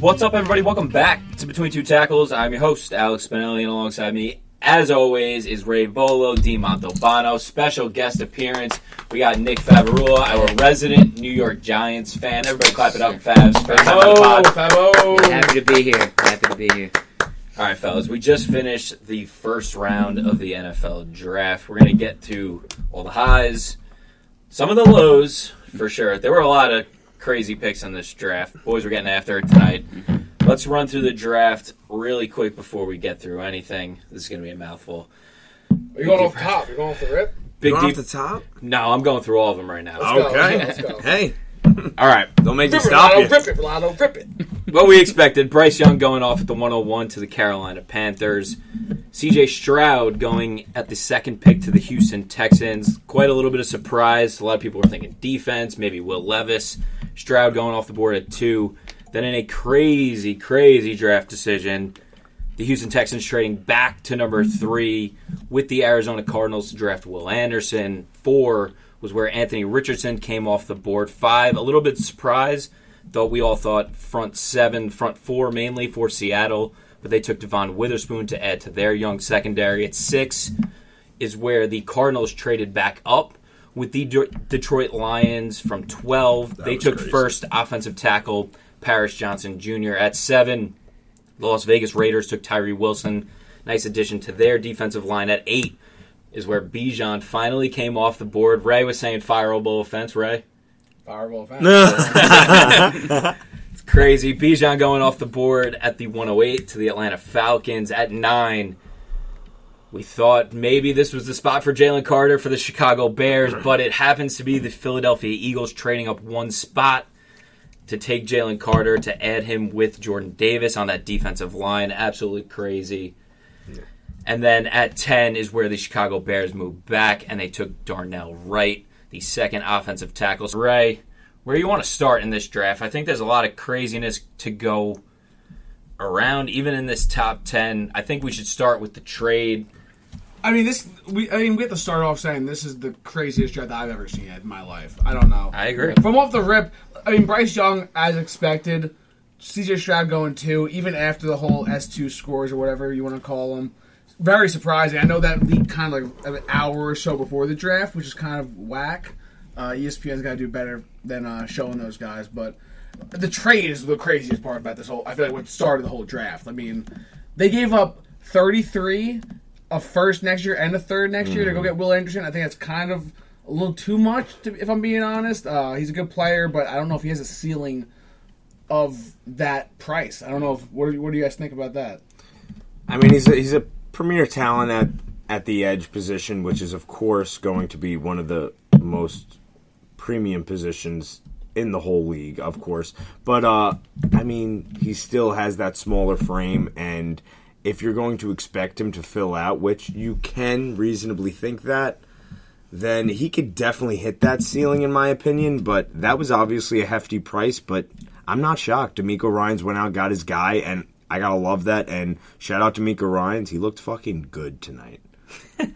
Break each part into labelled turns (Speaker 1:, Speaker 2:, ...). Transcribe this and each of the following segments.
Speaker 1: What's up, everybody? Welcome back to Between Two Tackles. I'm your host, Alex Spinelli, and alongside me, as always, is Ray Bolo, Di Montalbano. Special guest appearance. We got Nick Favarula, our resident New York Giants fan. Everybody clap it up, Favs. First time on the pod.
Speaker 2: Fabo.
Speaker 3: Happy to be here. Happy to be here.
Speaker 1: All right, fellas, we just finished the first round of the NFL draft. We're going to get to all the highs, some of the lows, for sure. There were a lot of crazy picks in this draft. Boys we're getting after it tonight. Let's run through the draft really quick before we get through anything. This is going to be a mouthful.
Speaker 2: Are you going off the top? You're going off the rip?
Speaker 1: Big
Speaker 4: Going
Speaker 1: deep.
Speaker 4: off the top?
Speaker 1: no, I'm going through all of them right now.
Speaker 2: Let's go,
Speaker 4: Okay.
Speaker 2: let's go, let's go.
Speaker 4: Hey,
Speaker 1: All right.
Speaker 4: don't make me
Speaker 2: Rip it,
Speaker 4: stop
Speaker 2: Rolando,
Speaker 4: you.
Speaker 2: rip it, Rolando, rip it.
Speaker 1: What we expected. Bryce Young going off at the 101 to the Carolina Panthers. CJ Stroud going at the second pick to the Houston Texans. Quite a little bit of surprise. A lot of people were thinking defense, maybe Will Levis. Stroud going off the board at two. Then in a crazy, crazy draft decision, the Houston Texans trading back to number three with the Arizona Cardinals to draft Will Anderson. Four was where Anthony Richardson came off the board. Five, a little bit surprised. Though we all thought front seven, front four mainly for Seattle, but they took Devon Witherspoon to add to their young secondary. At six is where the Cardinals traded back up with the De- Detroit Lions from 12. they took
Speaker 4: crazy.
Speaker 1: first offensive tackle Paris Johnson Jr. At seven, the Las Vegas Raiders took Tyree Wilson. Nice addition to their defensive line. At eight is where Bijan finally came off the board. Ray was saying fireable offense, Ray.
Speaker 2: Fireball offense.
Speaker 1: It's crazy. Bijan going off the board at the 108 to the Atlanta Falcons. At nine, we thought maybe this was the spot for Jalen Carter for the Chicago Bears, mm. but it happens to be the Philadelphia Eagles trading up one spot to take Jalen Carter to add him with Jordan Davis on that defensive line. Absolutely crazy. And then at 10 is where the Chicago Bears moved back and they took Darnell Wright, the second offensive tackle. So, Ray, where you want to start in this draft? I think there's a lot of craziness to go around, even in this top 10. I think we should start with the trade.
Speaker 2: I mean, this. We. I mean, we have to start off saying this is the craziest draft I've ever seen in my life. I don't know.
Speaker 1: I agree.
Speaker 2: From off the rip, I mean, Bryce Young, as expected. CJ Stroud going two, even after the whole S two scores or whatever you want to call them. Very surprising. I know that leaked kind of like an hour or so before the draft, which is kind of whack. Uh, ESPN's got to do better than uh, showing those guys, but the trade is the craziest part about this whole. I feel like what started the whole draft. I mean, they gave up 33 a first next year and a third next year to go get Will Anderson. I think that's kind of a little too much, to, if I'm being honest. Uh, he's a good player, but I don't know if he has a ceiling of that price. I don't know. If, what, do, what do you guys think about that?
Speaker 4: I mean, he's a, he's a premier talent at at the edge position, which is of course going to be one of the most premium positions in the whole league, of course. But uh, I mean, he still has that smaller frame, and if you're going to expect him to fill out, which you can reasonably think that. Then he could definitely hit that ceiling, in my opinion. But that was obviously a hefty price. But I'm not shocked. DeMeco Ryans went out, got his guy, and I gotta love that. And shout out to DeMeco Ryans. He looked fucking good tonight,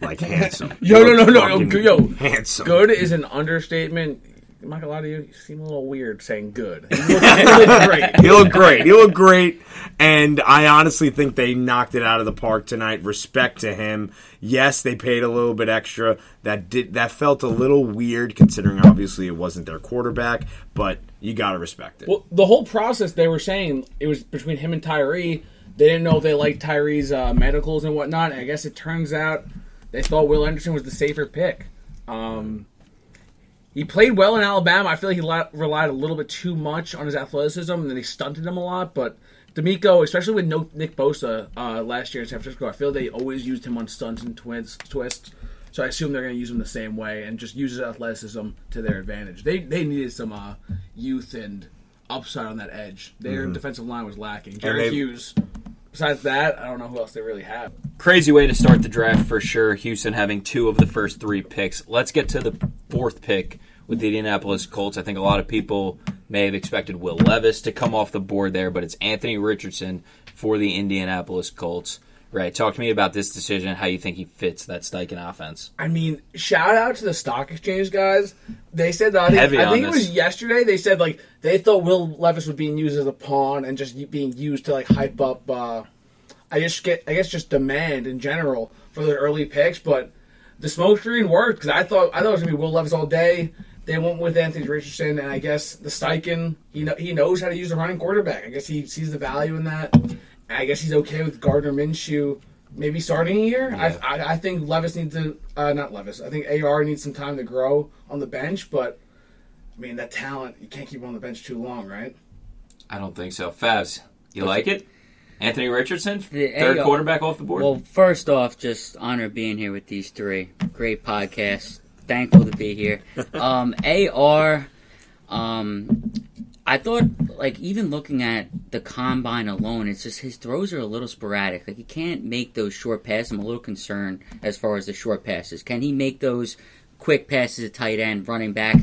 Speaker 4: like handsome.
Speaker 2: Yo, no, no, no, no, yo.
Speaker 4: handsome.
Speaker 2: Good is an understatement. I'm not gonna lie to you. You seem a little weird saying good. He looked, he looked great.
Speaker 4: He looked great. He looked great. And I honestly think they knocked it out of the park tonight. Respect to him. Yes, they paid a little bit extra. That did that felt a little weird considering obviously it wasn't their quarterback, but you gotta respect it.
Speaker 2: Well, the whole process they were saying it was between him and Tyree. They didn't know if they liked Tyree's uh, medicals and whatnot. I guess it turns out they thought Will Anderson was the safer pick. Um, he played well in Alabama. I feel like he li- relied a little bit too much on his athleticism, and then they stunted him a lot. But DeMeco, especially with no Nick Bosa uh, last year in San Francisco, I feel they always used him on stunts and twists. twists. So I assume they're going to use him the same way and just use his athleticism to their advantage. They they needed some uh, youth and upside on that edge. Their defensive line was lacking. Jared Hughes. Besides that, I don't know who else they really have.
Speaker 1: Crazy way to start the draft for sure. Houston having two of the first three picks. Let's get to the fourth pick with the Indianapolis Colts. I think a lot of people may have expected Will Levis to come off the board there, but it's Anthony Richardson for the Indianapolis Colts. Right. Talk to me about this decision. How you think he fits that Steichen offense?
Speaker 2: I mean, shout out to the stock exchange guys. They said that I think,
Speaker 1: Heavy
Speaker 2: I think it
Speaker 1: this.
Speaker 2: was yesterday. They said like they thought Will Levis was being used as a pawn and just being used to like hype up. Uh, I just get I guess just demand in general for the early picks, but the smoke screen worked because I thought I thought it was gonna be Will Levis all day. They went with Anthony Richardson, and I guess the Steichen he know, he knows how to use a running quarterback. I guess he sees the value in that. I guess he's okay with Gardner Minshew maybe starting a year. I, I I think Levis needs to uh, not Levis. I think AR needs some time to grow on the bench, but I mean that talent you can't keep him on the bench too long, right?
Speaker 1: I don't think so. Favs, you like it? Anthony Richardson,
Speaker 3: The
Speaker 1: third
Speaker 3: AR
Speaker 1: quarterback off the board.
Speaker 3: Well, first off, just honor being here with these three. Great podcast. Thankful to be here. Um, AR, um, I thought, like, even looking at the combine alone, it's just his throws are a little sporadic. Like, he can't make those short passes. I'm a little concerned as far as the short passes. Can he make those quick passes at tight end, running back?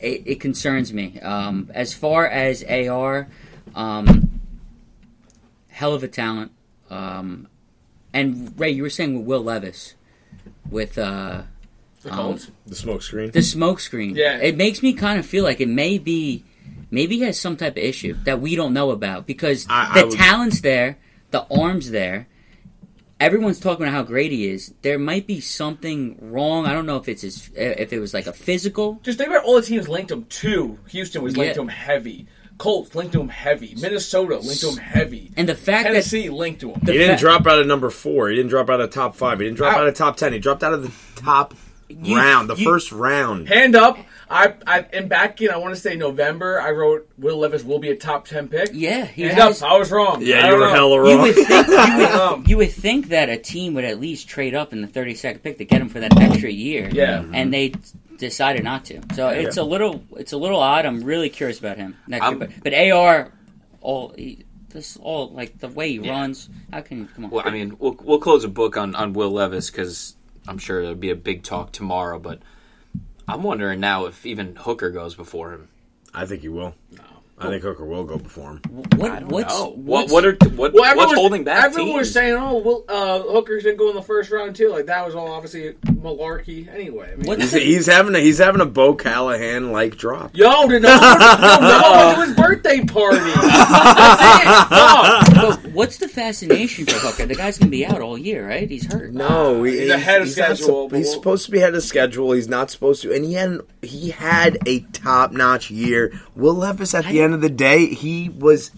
Speaker 3: It, it concerns me. Um, as far as AR, um, hell of a talent. Um, and Ray, you were saying with Will Levis, with uh,
Speaker 2: The
Speaker 3: Um,
Speaker 4: The smoke screen.
Speaker 3: the smoke screen.
Speaker 2: Yeah.
Speaker 3: it makes me kind of feel like it may be, maybe he has some type of issue that we don't know about because
Speaker 4: I-
Speaker 3: the
Speaker 4: I would-
Speaker 3: talent's there, the arms there. Everyone's talking about how great he is. There might be something wrong. I don't know if it's his, if it was like a physical.
Speaker 2: Just think about all the teams linked him to. Houston was linked
Speaker 3: Yeah.
Speaker 2: to him heavy. Colts linked to him heavy. Minnesota linked to him heavy.
Speaker 3: And the fact that
Speaker 2: Tennessee linked to him.
Speaker 4: He didn't
Speaker 3: fa-
Speaker 4: drop out of number four. He didn't drop out of top five. He didn't drop
Speaker 2: Wow.
Speaker 4: out of top ten. He dropped out of the top
Speaker 3: You-
Speaker 4: round, the
Speaker 3: you-
Speaker 4: first round.
Speaker 2: Hand up. I, I and back in I want to say November. I wrote Will Levis will be a top ten pick.
Speaker 3: yeah, he
Speaker 2: Hand
Speaker 3: has,
Speaker 2: up. I was wrong.
Speaker 4: Yeah, you
Speaker 2: don't
Speaker 4: were
Speaker 2: know.
Speaker 4: hella
Speaker 3: You
Speaker 4: wrong.
Speaker 3: would think you would,
Speaker 2: Um,
Speaker 3: you would think that a team would at least trade up in the 32nd pick to get him for that extra year.
Speaker 2: Yeah.
Speaker 3: and they decided not to. So it's a little it's a little odd. I'm really curious about him next
Speaker 1: I'm-
Speaker 3: year. But but AR, all he, this all like the way he
Speaker 1: Yeah.
Speaker 3: runs. How can come on?
Speaker 1: Well, I mean, we'll we'll close a book on on Will Levis because I'm sure there'll be a big talk tomorrow. But I'm wondering now if even Hooker goes before him.
Speaker 4: I think he will. No. I think Hooker will go before him.
Speaker 3: what
Speaker 1: I don't
Speaker 3: what's.
Speaker 1: What what are what
Speaker 2: Well,
Speaker 1: what's holding back
Speaker 2: Everyone was saying, "Oh, well, uh, Hooker's gonna go in the first round too." Like that was all obviously malarkey anyway. I mean,
Speaker 4: He's, he's having a he's having a Bo Callahan like drop.
Speaker 2: Yo, did no one, no, no one went to his birthday party? That's it. Fuck.
Speaker 3: but what's the fascination for Hooker? The guy's gonna be out all year, right? He's hurt.
Speaker 4: No, he-
Speaker 2: He's ahead of
Speaker 4: not
Speaker 2: schedule,
Speaker 4: sup- he's supposed to be ahead of schedule. He's not supposed to, and he had he had a top notch year. Will Levis, at the end of the day, he was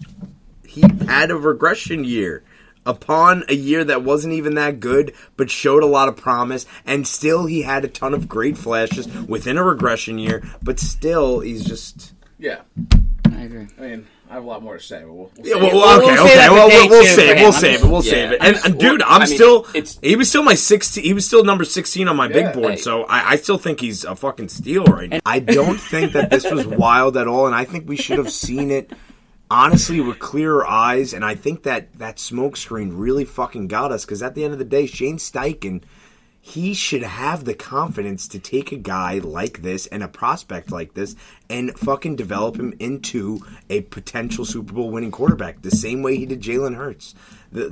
Speaker 4: he had a regression year. Upon a year that wasn't even that good, but showed a lot of promise, and still he had a ton of great flashes within a regression year. But still, he's just
Speaker 2: Yeah,
Speaker 3: I agree.
Speaker 2: I mean, I have a lot more to say, but we'll. we'll
Speaker 4: Yeah,
Speaker 2: see.
Speaker 4: well,
Speaker 3: We'll-
Speaker 4: okay,
Speaker 3: we'll save
Speaker 4: okay. Well, we'll, we'll save it. We'll save it. We'll
Speaker 1: yeah,
Speaker 4: save it. And,
Speaker 1: just-
Speaker 4: and dude,
Speaker 1: well,
Speaker 4: I'm
Speaker 1: I mean,
Speaker 4: still.
Speaker 1: it's-
Speaker 4: he was still my sixteen. He was still number sixteen on my
Speaker 2: Yeah.
Speaker 4: big board.
Speaker 1: Hey.
Speaker 4: So I, I still think he's a fucking steal right now. I don't think that this was wild at all, and I think we should have seen it. Honestly, with clearer eyes, and I think that that smoke screen really fucking got us. Because at the end of the day, Shane Steichen, he should have the confidence to take a guy like this and a prospect like this and fucking develop him into a potential Super Bowl winning quarterback the same way he did Jalen Hurts.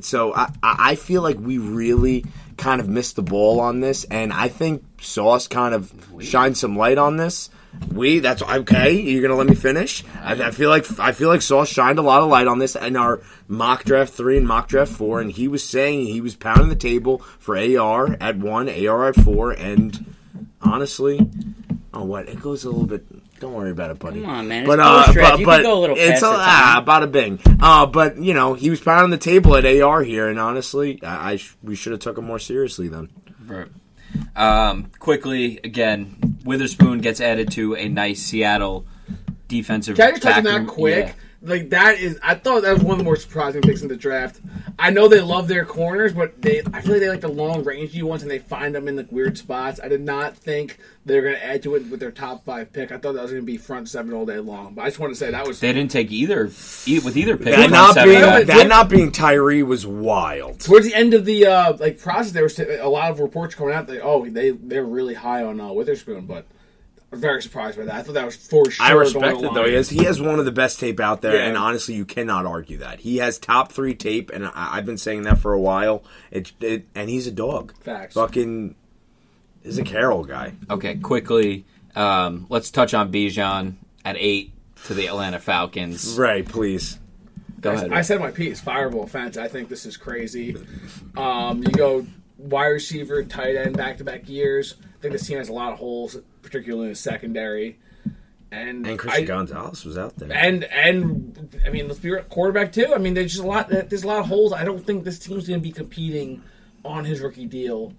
Speaker 4: So I, I feel like we really kind of missed the ball on this, and I think Sauce kind of shined some light on this. We that's okay. You're gonna let me finish. I, I feel like I feel like Sauce shined a lot of light on this in our mock draft three and mock draft four, and he was saying he was pounding the table for AR at one, AR at four, and honestly, oh what it goes a little bit. Don't worry about it, buddy.
Speaker 3: Come on, man. It's
Speaker 4: But uh, but,
Speaker 3: You
Speaker 4: but
Speaker 3: can go a little
Speaker 4: it's a ah, bada bing. Uh, but you know he was pounding the table at AR here, and honestly, I, I sh- we should have took him more seriously then.
Speaker 1: Right. Um, quickly, again, Witherspoon gets added to a nice Seattle defensive.
Speaker 2: Can I just touch on that quick?
Speaker 1: Yeah.
Speaker 2: Like that is, I thought that was one of the more surprising picks in the draft. I know they love their corners, but they, I feel like they like the long rangey ones, and they find them in like weird spots. I did not think they were going to add to it with their top five pick. I thought that was going to be front seven all day long. But I just want to say that was
Speaker 1: They didn't take either e- with either pick.
Speaker 4: That not
Speaker 1: seven
Speaker 4: being
Speaker 1: guy.
Speaker 2: guy.
Speaker 4: that not being Tyree was wild.
Speaker 2: towards the end of the uh, like process. There was a lot of reports coming out that oh they they're really high on uh, Witherspoon, but I'm very surprised by that. I thought that was for sure.
Speaker 4: I respect
Speaker 2: to
Speaker 4: it though.
Speaker 2: line.
Speaker 4: He has, he has one of the best tape out there,
Speaker 2: Yeah.
Speaker 4: and honestly, you cannot argue that. He has top three tape, and I, I've been saying that for a while. It, it and he's a dog.
Speaker 2: Facts.
Speaker 4: Fucking is a Carroll guy.
Speaker 1: Okay, quickly, um, let's touch on Bijan at eight to the Atlanta Falcons.
Speaker 4: Right, please.
Speaker 1: Go ahead.
Speaker 2: I said my piece. Fireball offense. I think this is crazy. Um, you go wide receiver, tight end, back to back years. I think this team has a lot of holes, particularly in the secondary. And
Speaker 4: And Christian
Speaker 2: I-
Speaker 4: Gonzalez was out there.
Speaker 2: and and I mean, let's be real, quarterback too. I mean, there's just a lot. There's a lot of holes. I don't think this team's going to be competing on his rookie deal.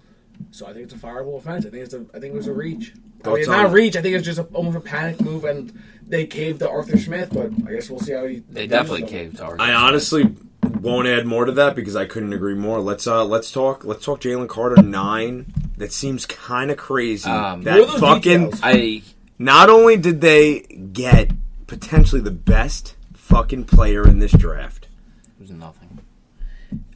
Speaker 2: So I think it's a fireable offense. I think it's a. I think it was a reach. I oh,
Speaker 4: mean,
Speaker 2: it's not a reach. I think it's just a, almost a panic move, and they caved to Arthur Smith. But I guess we'll see how he.
Speaker 1: they definitely caved to our
Speaker 4: I honestly won't add more to that because I couldn't agree more. Let's uh let's talk let's talk Jalen Carter nine. That seems kind of crazy.
Speaker 1: Um,
Speaker 4: that fucking
Speaker 2: details?
Speaker 1: I
Speaker 4: not only did they get potentially the best fucking player in this draft,
Speaker 1: it was nothing.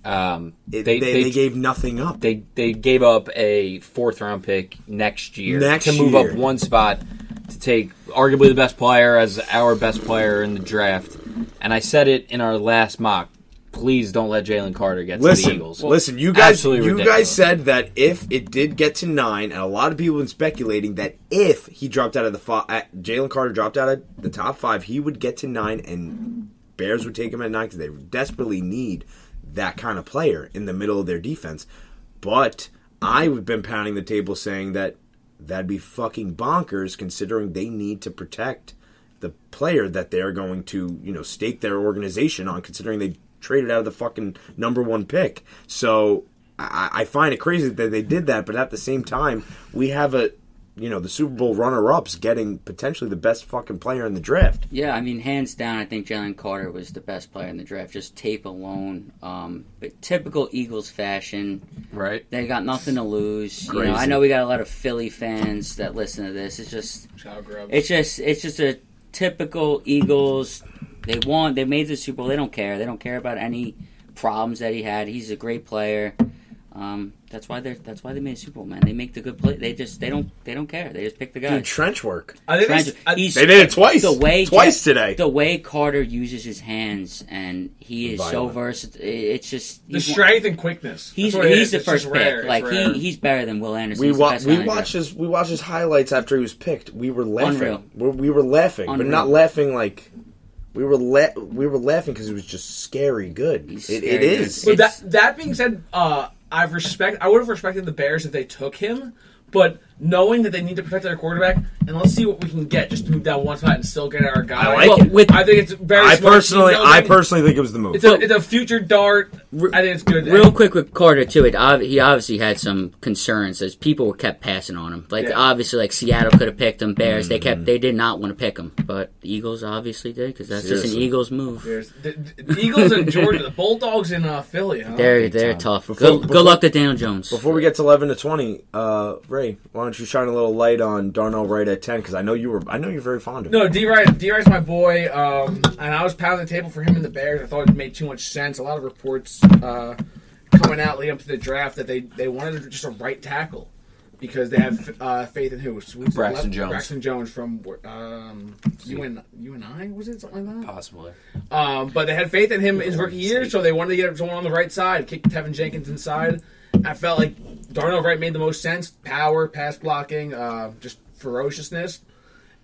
Speaker 1: Um,
Speaker 4: it,
Speaker 1: they,
Speaker 4: they, they, gave nothing up.
Speaker 1: they they gave up a fourth round pick next year
Speaker 4: Next
Speaker 1: to move
Speaker 4: year.
Speaker 1: up one spot to take arguably the best player as our best player in the draft. And I said it in our last mock. Please don't let Jalen Carter get to the
Speaker 4: Listen,
Speaker 1: Eagles.
Speaker 4: listen. You guys,
Speaker 1: Absolutely
Speaker 4: you
Speaker 1: ridiculous.
Speaker 4: guys said that if it did get to nine, and a lot of people have been speculating that if he dropped out of the five, uh, Jalen Carter dropped out of the top five, he would get to nine, and Bears would take him at nine because they desperately need that kind of player in the middle of their defense. But I've been pounding the table saying that that'd be fucking bonkers, considering they need to protect the player that they're going to, you know, stake their organization on, considering they traded out of the fucking number one pick. So I, I find it crazy that they did that, but at the same time, we have a, you know, the Super Bowl runner-ups getting potentially the best fucking player in the draft.
Speaker 3: Yeah, I mean, hands down, I think Jalen Carter was the best player in the draft. Just tape alone, um, but typical Eagles fashion.
Speaker 1: right?
Speaker 3: They got nothing to lose. You know, I know we got a lot of Philly fans that listen to this. It's just,
Speaker 2: Child grubs.
Speaker 3: it's just, it's just a typical Eagles. They won. They made the Super Bowl. They don't care. They don't care about any problems that he had. He's a great player. Um, that's why they're. That's why they made a Super Bowl, man. They make the good play. They just. They don't. They don't care. They just pick the guy.
Speaker 4: Dude, trench work.
Speaker 2: I think
Speaker 3: Trent-
Speaker 2: I-
Speaker 4: They did it twice.
Speaker 3: the way
Speaker 4: twice
Speaker 3: Ja-
Speaker 4: today.
Speaker 3: The way Carter uses his hands, and he is so
Speaker 4: Violent.
Speaker 3: versatile. It's just
Speaker 2: the strength and quickness.
Speaker 3: He's
Speaker 2: That's
Speaker 3: he's the
Speaker 2: It's
Speaker 3: first pick.
Speaker 2: rare.
Speaker 3: Like he he's better than Will Anderson.
Speaker 4: we
Speaker 3: He's
Speaker 4: wa- we
Speaker 3: guy in the
Speaker 4: watched his we watched his highlights after he was picked. We were laughing.
Speaker 3: Unreal.
Speaker 4: We, we were laughing, but not laughing like we were la- we were laughing because it was just scary good.
Speaker 3: He's
Speaker 4: It,
Speaker 3: scary
Speaker 4: it
Speaker 3: good.
Speaker 2: But that
Speaker 3: It's-
Speaker 2: that being said, uh, I've respect. I would have respected the Bears if they took him, but knowing that they need to protect their quarterback, and let's see what we can get just to move down one spot and still get our guy.
Speaker 4: I like
Speaker 3: Well,
Speaker 4: it.
Speaker 3: with-
Speaker 2: I think it's very.
Speaker 4: I
Speaker 2: smart
Speaker 4: personally,
Speaker 2: team
Speaker 4: I personally think it was the move.
Speaker 2: It's a it's a future dart. I think it's good.
Speaker 3: Real quick with Carter too. It he obviously had some concerns as people were kept passing on him. Like
Speaker 2: Yeah.
Speaker 3: obviously, like Seattle could have picked him. Bears they
Speaker 4: Mm-hmm.
Speaker 3: kept they did not want to pick him, but the Eagles obviously did because that's just an Eagles move.
Speaker 2: The, the Eagles and Georgia, the Bulldogs in uh, Philly. Huh?
Speaker 3: They're they're tough.
Speaker 4: Before-
Speaker 3: good,
Speaker 4: before-
Speaker 3: good luck to Daniel Jones.
Speaker 4: Before we get to eleven to twenty, uh, Ray, why don't you shine a little light on Darnell Wright at ten? Because I know you were, I know you're very fond of him.
Speaker 2: No, D Wright, D Wright's my boy, um, and I was pounding the table for him and the Bears. I thought it made too much sense. A lot of reports uh, coming out leading up to the draft that they, they wanted just a right tackle because they have uh, faith in who? Who's
Speaker 1: Braxton
Speaker 2: left-
Speaker 1: Jones.
Speaker 2: Braxton Jones from um, UN, UNI was it something like that?
Speaker 1: Possibly.
Speaker 2: Um, but they had faith in him his rookie year, so they wanted to get someone on the right side, kick Teven Jenkins inside. I felt like Darnell Wright made the most sense. Power, pass blocking, uh, just ferociousness.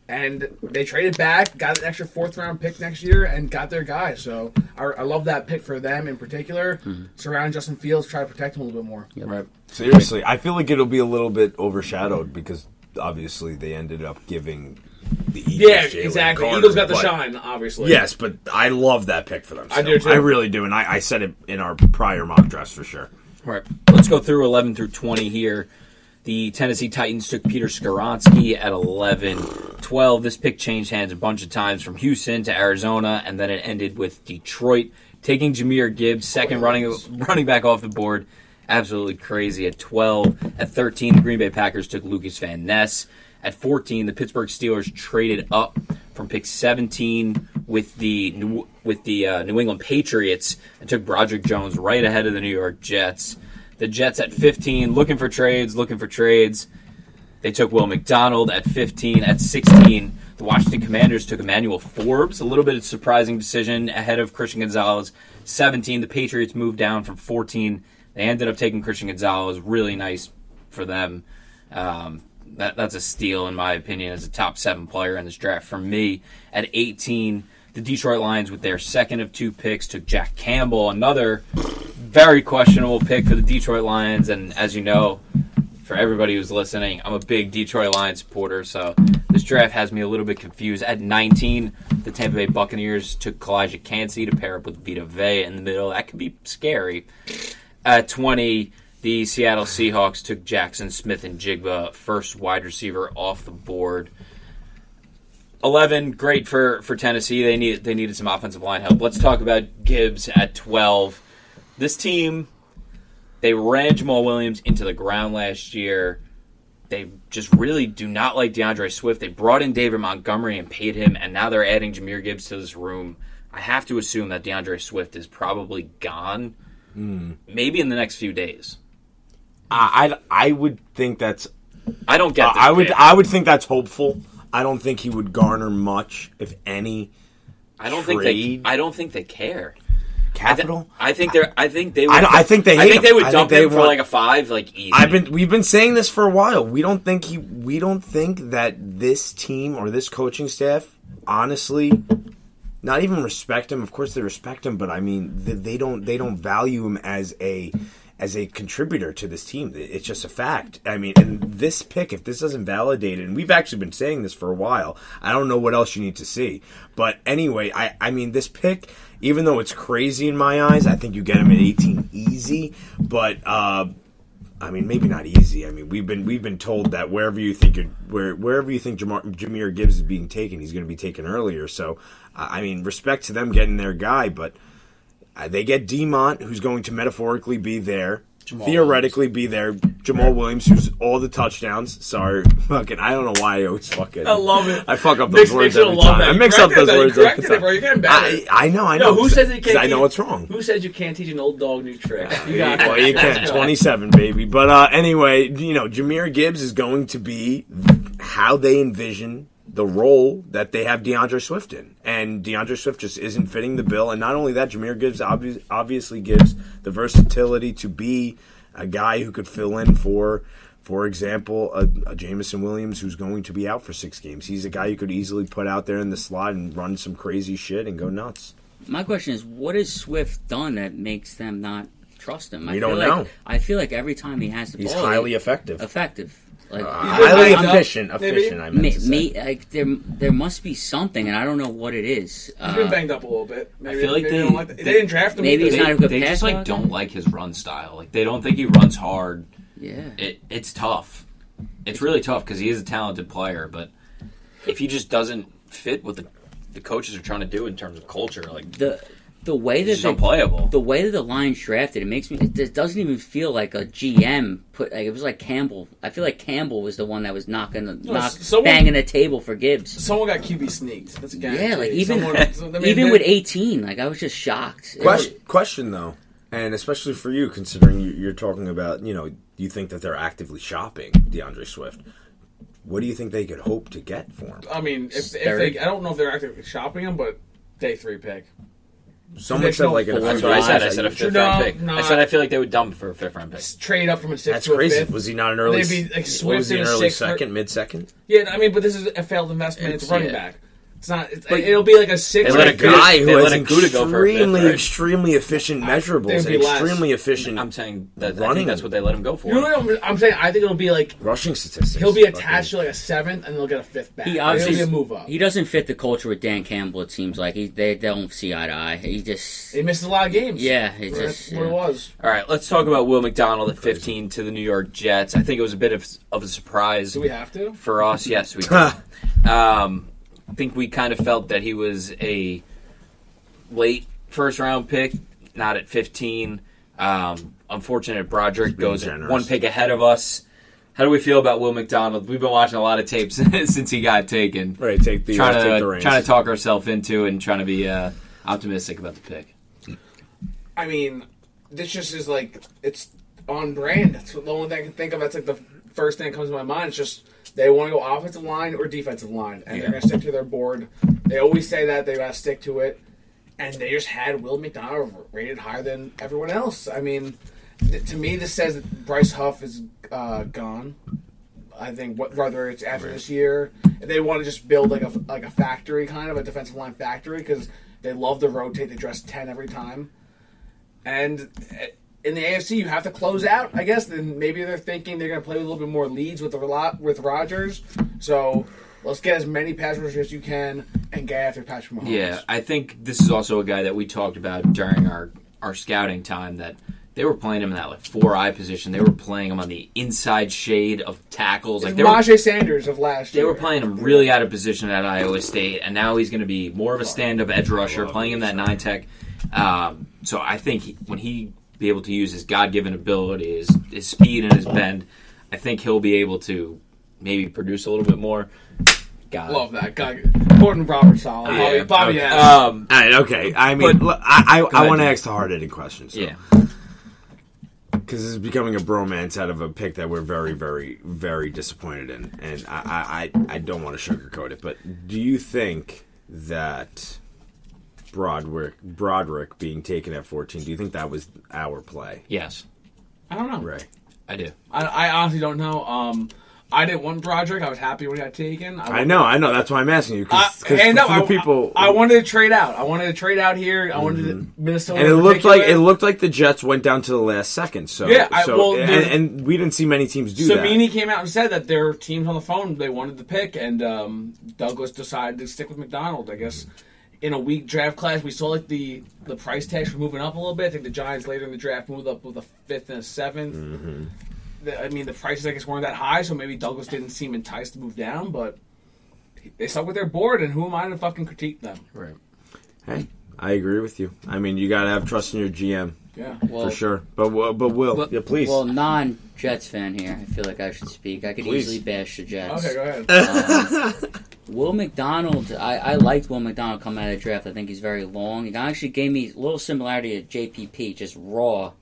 Speaker 2: And they traded back, got an extra fourth round pick next year, and got their guy. So I, I love that pick for them in particular. Surround Justin Fields, try to protect him a little bit more.
Speaker 1: Right.
Speaker 4: Seriously, I feel like it'll be a little bit overshadowed because obviously they ended up giving the Eagles.
Speaker 2: Yeah,
Speaker 4: Jalen
Speaker 2: exactly.
Speaker 4: Carter,
Speaker 2: Eagles got the shine, obviously.
Speaker 4: Yes, but I love that pick for them.
Speaker 2: I do, too.
Speaker 4: I really do, and I, I said it in our prior mock drafts for sure.
Speaker 1: Right. Let's go through 11 through 20 here. The Tennessee Titans took Peter Skoronski at 11. 12, this pick changed hands a bunch of times from Houston to Arizona, and then it ended with Detroit taking Jahmyr Gibbs, second oh, running running back off the board. Absolutely crazy at 12. At 13, the Green Bay Packers took Lucas Van Ness. At 14, the Pittsburgh Steelers traded up from pick 17 with the New, with the uh, New England Patriots and took Broderick Jones right ahead of the New York Jets. The Jets at 15, looking for trades, looking for trades. They took Will McDonald at 15. At 16, the Washington Commanders took Emmanuel Forbes. A little bit of surprising decision ahead of Christian Gonzalez. 17, the Patriots moved down from 14. They ended up taking Christian Gonzalez. Really nice for them. Um, that, that's a steal, in my opinion, as a top seven player in this draft. For me, at 18, the Detroit Lions, with their second of two picks, took Jack Campbell, another very questionable pick for the Detroit Lions. And as you know, for everybody who's listening, I'm a big Detroit Lions supporter, so this draft has me a little bit confused. At 19, the Tampa Bay Buccaneers took Calijah Kancey to pair up with Vita Vea in the middle. That could be scary. At 20, the Seattle Seahawks took Jaxon Smith-Njigba, first wide receiver off the board. 11, great for, for Tennessee. They need they needed some offensive line help. Let's talk about Gibbs at 12. This team, they ran Jamaal Williams into the ground last year. They just really do not like D'Andre Swift. They brought in David Montgomery and paid him, and now they're adding Jahmyr Gibbs to this room. I have to assume that D'Andre Swift is probably gone, hmm. maybe in the next few days.
Speaker 4: I, I I would think that's
Speaker 1: I don't get.
Speaker 4: Uh, I would
Speaker 1: pick.
Speaker 4: I would think that's hopeful. I don't think he would garner much, if any,
Speaker 1: I don't think they. I don't think they care. I, thi-
Speaker 4: capital.
Speaker 1: I think they're. I think they. Would,
Speaker 4: I I think they
Speaker 1: I think
Speaker 4: him.
Speaker 1: they would
Speaker 4: I
Speaker 1: dump
Speaker 4: they
Speaker 1: him for
Speaker 4: want-
Speaker 1: like a five, like easy.
Speaker 4: I've been we've been saying this for a while. We don't think he we don't think that this team or this coaching staff honestly not even respect him. Of course they respect him, but I mean th- they don't they don't value him as a as a contributor to this team. It's just a fact. I mean, and this pick, if this doesn't validate it, and we've actually been saying this for a while, I don't know what else you need to see. But anyway, I, I mean, this pick, even though it's crazy in my eyes, I think you get him at 18 easy. But uh, I mean, maybe not easy. I mean, we've been we've been told that wherever you think where wherever you think Jamar, Jahmyr Gibbs is being taken, he's going to be taken earlier. So, I mean, respect to them getting their guy, but uh, they get Demont, who's going to metaphorically be there, theoretically be there. Jamaal Williams, who's all the touchdowns. Sorry, fucking, I don't know why I always fucking.
Speaker 2: I love it.
Speaker 4: I fuck up those words every time. I mix up those
Speaker 2: that. You
Speaker 4: words every
Speaker 2: corrected it, bro. You're getting better.
Speaker 4: I, I know, I know.
Speaker 5: No, who says you can't?
Speaker 4: I know it's wrong.
Speaker 5: Who says you can't teach an old dog new tricks? You got
Speaker 4: well, you can. 27, baby. But uh, anyway, you know, Jahmyr Gibbs is going to be how they envision the role that they have D'Andre Swift in. And D'Andre Swift just isn't fitting the bill. And not only that, Jahmyr Gibbs obvi- obviously gives the versatility to be a guy who could fill in for. For example, a, a Jameson Williams who's going to be out for six games. He's a guy you could easily put out there in the slot and run some crazy shit and go nuts.
Speaker 3: My question is, what has Swift done that makes them not trust him? I
Speaker 4: We
Speaker 3: feel
Speaker 4: don't
Speaker 3: like,
Speaker 4: know.
Speaker 3: I feel like every time he has the
Speaker 4: He's
Speaker 3: ball,
Speaker 4: highly effective.
Speaker 3: effective. Like
Speaker 4: highly
Speaker 2: banged up,
Speaker 4: efficient.
Speaker 2: maybe?
Speaker 4: Efficient, I meant
Speaker 3: me,
Speaker 4: to say.
Speaker 3: me, like there, there must be something, and I don't know what it is.
Speaker 2: He's been
Speaker 3: Uh,
Speaker 2: banged up a little bit. Maybe,
Speaker 1: feel like
Speaker 2: maybe
Speaker 1: they-
Speaker 2: don't like that. they didn't draft him.
Speaker 3: maybe he's not a good
Speaker 1: they
Speaker 3: pass
Speaker 1: just like
Speaker 3: blocker?
Speaker 1: don't like his run style. Like they don't think he runs hard.
Speaker 3: yeah,
Speaker 1: It, it's tough. It's really tough because he is a talented player, but if he just doesn't fit what the the coaches are trying to do in terms of culture, like
Speaker 3: the the way that
Speaker 1: he's
Speaker 3: they,
Speaker 1: unplayable.
Speaker 3: the way that the Lions drafted it makes me. It, it doesn't even feel like a GM put. Like it was like Campbell. I feel like Campbell was the one that was knocking, the, knock,
Speaker 2: someone-
Speaker 3: banging the table for Gibbs.
Speaker 2: Someone got QB sneaked. That's a guarantee.
Speaker 3: Yeah, like even
Speaker 2: Someone- so- I mean,
Speaker 3: even with 18, like I was just shocked. It was-
Speaker 4: Question, question though, and especially for you, considering you- you're talking about, you know, you think that they're actively shopping D'Andre Swift. What do you think they could hope to get for him?
Speaker 2: I mean, if, if they, I don't know if they're actively shopping him, but day three pick.
Speaker 4: Someone said like an
Speaker 3: That's
Speaker 1: That's what I said. I said a fifth
Speaker 2: No,
Speaker 1: round pick.
Speaker 2: no.
Speaker 1: I said I feel like they would dump for a fifth round pick.
Speaker 2: Trade up from a six
Speaker 4: That's
Speaker 2: to a
Speaker 4: crazy.
Speaker 2: fifth.
Speaker 4: Was he not an early?
Speaker 2: They'd be, like,
Speaker 4: what was
Speaker 2: Swift
Speaker 4: he
Speaker 2: in
Speaker 4: an
Speaker 2: a
Speaker 4: early
Speaker 2: sixth or-
Speaker 4: second, mid second?
Speaker 2: Yeah, I mean, but this is a failed investment. It's,
Speaker 1: It's-
Speaker 2: running
Speaker 1: yeah.
Speaker 2: back. It's not. It's, it'll be like a six.
Speaker 1: They
Speaker 2: or
Speaker 1: let
Speaker 2: a
Speaker 1: a
Speaker 2: fifth.
Speaker 4: Guy
Speaker 1: They
Speaker 4: who has
Speaker 1: a Kuda go for a fifth,
Speaker 4: extremely, extremely efficient measurables,
Speaker 2: They'd
Speaker 4: and
Speaker 2: less.
Speaker 4: extremely efficient
Speaker 1: I'm saying that I
Speaker 4: Running.
Speaker 1: think that's what they let him go for.
Speaker 2: You know what I'm, I'm saying? I think it'll be like
Speaker 4: rushing statistics.
Speaker 2: he'll be
Speaker 4: Fucking-
Speaker 2: attached to like a seventh, and they'll get a fifth back.
Speaker 3: He
Speaker 2: It'll
Speaker 3: obviously
Speaker 2: be a move up.
Speaker 3: he doesn't fit the culture with Dan Campbell. It seems like he they, they don't see eye to eye. He just
Speaker 2: He misses a lot of games.
Speaker 3: yeah, it
Speaker 2: that's
Speaker 3: just
Speaker 2: what it was.
Speaker 1: All right, let's talk about Will McDonald at 15 to the New York Jets. I think it was a bit of, of a surprise
Speaker 2: Do we have to?
Speaker 1: for us. Yes, we did. um, I think we kind of felt that he was a late first round pick, not at 15. Um, unfortunate Broderick goes
Speaker 4: generous.
Speaker 1: one pick ahead of us. How do we feel about Will McDonald? We've been watching a lot of tapes since he got taken.
Speaker 4: Right, take the
Speaker 1: trying
Speaker 4: uh, take the
Speaker 1: to trying to talk ourselves into and trying to be uh, optimistic about the pick.
Speaker 2: I mean, this just is like it's on brand. That's the only thing I can think of. That's like the first thing that comes to my mind. It's just they want to go offensive line or defensive line, and
Speaker 1: Yeah.
Speaker 2: they're going to stick to their board. They always say that they got to stick to it, and they just had Will McDonald rated higher than everyone else. I mean, th- to me, this says that Bryce Huff is uh, gone. I think what, whether it's after this year, they want to just build like a like a factory kind of a defensive line factory because they love to rotate. They dress ten every time, and eh, in the AFC you have to close out. I guess then maybe they're thinking they're going to play a little bit more leads with the lot with Rodgers. So let's get as many pass rushers as you can and get after Patrick Mahomes.
Speaker 1: Yeah, I think this is also a guy that we talked about during our, our scouting time that they were playing him in that like four eye position. They were playing him on the inside shade of tackles. Like
Speaker 2: Rajay Sanders of last year.
Speaker 1: they were playing him really out of position at Iowa State, and now he's going to be more of a stand up edge rusher, playing in that nine tech. Um, so I think he, when he be able to use his God given ability, his his speed and his bend, I think he'll be able to maybe produce a little bit more. God,
Speaker 2: Love that guy, Gordon Roberts. Solid. Bobby,
Speaker 1: Yeah,
Speaker 2: Bobby
Speaker 1: okay.
Speaker 2: Hess.
Speaker 1: Um,
Speaker 4: All right, okay. I mean,
Speaker 1: But-
Speaker 4: look, I I, I want to ask the hard hitting questions.
Speaker 1: yeah.
Speaker 4: because this is becoming a bromance out of a pick that we're very, very, very disappointed in, and I, I, I, I don't want to sugarcoat it. But do you think that Broderick, Broderick being taken at fourteen, do you think that was our play?
Speaker 1: Yes,
Speaker 2: I don't know.
Speaker 4: Ray,
Speaker 1: I do.
Speaker 2: I, I honestly don't know. Um, I didn't want Broderick. I was happy when he got taken.
Speaker 4: I know, I know. That's why I'm asking you
Speaker 2: I,
Speaker 4: because
Speaker 2: and no, I,
Speaker 4: people,
Speaker 2: I, I wanted to trade out. I wanted to trade out here. I wanted to Minnesota.
Speaker 4: and it looked like it looked like the Jets went down to the last second. So
Speaker 2: Yeah, I-
Speaker 4: so,
Speaker 2: well,
Speaker 4: and,
Speaker 2: the-
Speaker 4: and we didn't see many teams do that.
Speaker 2: Samini came out and said that their teams on the phone they wanted the pick, and um, Douglas decided to stick with McDonald. I guess in a weak draft class, we saw like the the price tags were moving up a little bit. I think the Giants later in the draft moved up with a fifth and a 7th
Speaker 4: Mm-hmm.
Speaker 2: The- I mean, the prices I guess weren't that high, so maybe Douglas didn't seem enticed to move down, but they stuck with their board, and who am I to fucking critique them?
Speaker 1: Right.
Speaker 4: Hey, I agree with you. I mean, you got to have trust in your GM
Speaker 2: Yeah.
Speaker 3: Well,
Speaker 4: for sure. But Will- but Will,
Speaker 3: well-
Speaker 4: yeah, please.
Speaker 3: Well, non Jets fan here. I feel like I should speak. I could
Speaker 4: Please.
Speaker 3: easily bash the Jets.
Speaker 2: Okay, go ahead.
Speaker 3: Um, Will McDonald, I, I liked Will McDonald coming out of the draft. I think he's very long. He actually gave me a little similarity to JPP, just raw.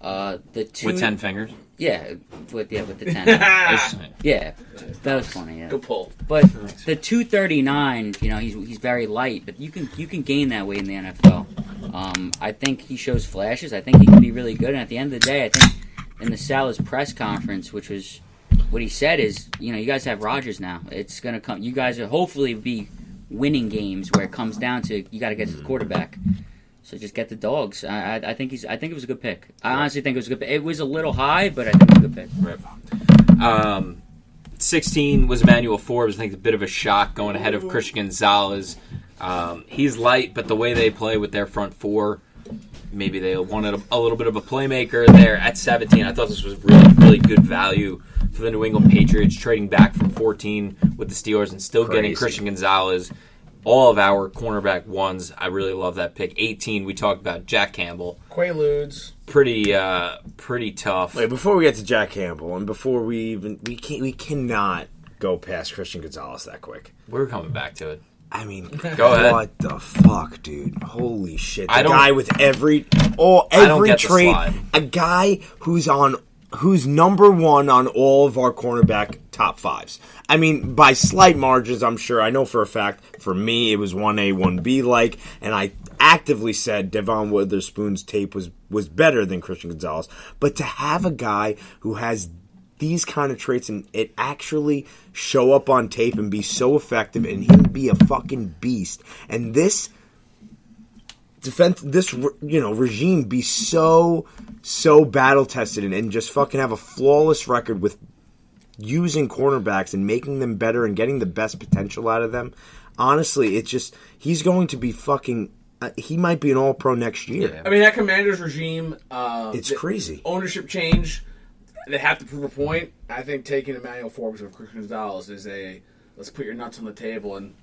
Speaker 3: Uh, the two,
Speaker 1: With ten fingers.
Speaker 3: Yeah, with yeah, with the ten,
Speaker 1: It's-
Speaker 3: yeah, that was funny. Yeah,
Speaker 2: Good pull.
Speaker 3: but the two thirty nine, you know, he's he's very light, but you can you can gain that weight in the NFL. Um, I think he shows flashes. I think he can be really good. And at the end of the day, I think in the Salas press conference, which was what he said is, you know, you guys have Rodgers now. It's gonna come. You guys will hopefully be winning games where it comes down to you got to get to the quarterback. So just get the dogs. I, I, I think he's. I think it was a good pick. I honestly think it was a good. pick. It was a little high, but I think it was a good pick.
Speaker 1: Um, 16 was Emmanuel Forbes. I think a bit of a shock going ahead of Christian Gonzalez. Um, he's light, but the way they play with their front four, maybe they wanted a, a little bit of a playmaker there at 17. I thought this was really, really good value for the New England Patriots, trading back from 14 with the Steelers and still getting Christian Gonzalez. All of our cornerback ones, I really love that pick. 18, we talked about Jack Campbell.
Speaker 2: Quaaludes.
Speaker 1: Pretty, uh, pretty tough.
Speaker 4: Wait, before we get to Jack Campbell, and before we even we can we cannot go past Christian Gonzalez that quick.
Speaker 1: We're coming back to it.
Speaker 4: I mean,
Speaker 1: Go ahead.
Speaker 4: what the fuck, dude? Holy shit! The
Speaker 1: I don't-
Speaker 4: guy with every oh every
Speaker 1: get the
Speaker 4: trait, a guy who's on who's number one on all of our cornerback top fives. I mean, by slight margins, I'm sure. I know for a fact. For me, it was one A, one B like, and I actively said Devon Witherspoon's tape was was better than Christian Gonzalez. But to have a guy who has these kind of traits and it actually show up on tape and be so effective and him be a fucking beast and this defense this you know regime be so so battle tested and, and just fucking have a flawless record with using cornerbacks and making them better and getting the best potential out of them honestly it's just he's going to be fucking uh, he might be an all pro next year
Speaker 2: I mean, that commander's regime. Uh,
Speaker 4: it's crazy
Speaker 2: Ownership change. They have to prove a point. I think taking Emmanuel Forbes with Christian Gonzalez is a let's put your nuts on the table and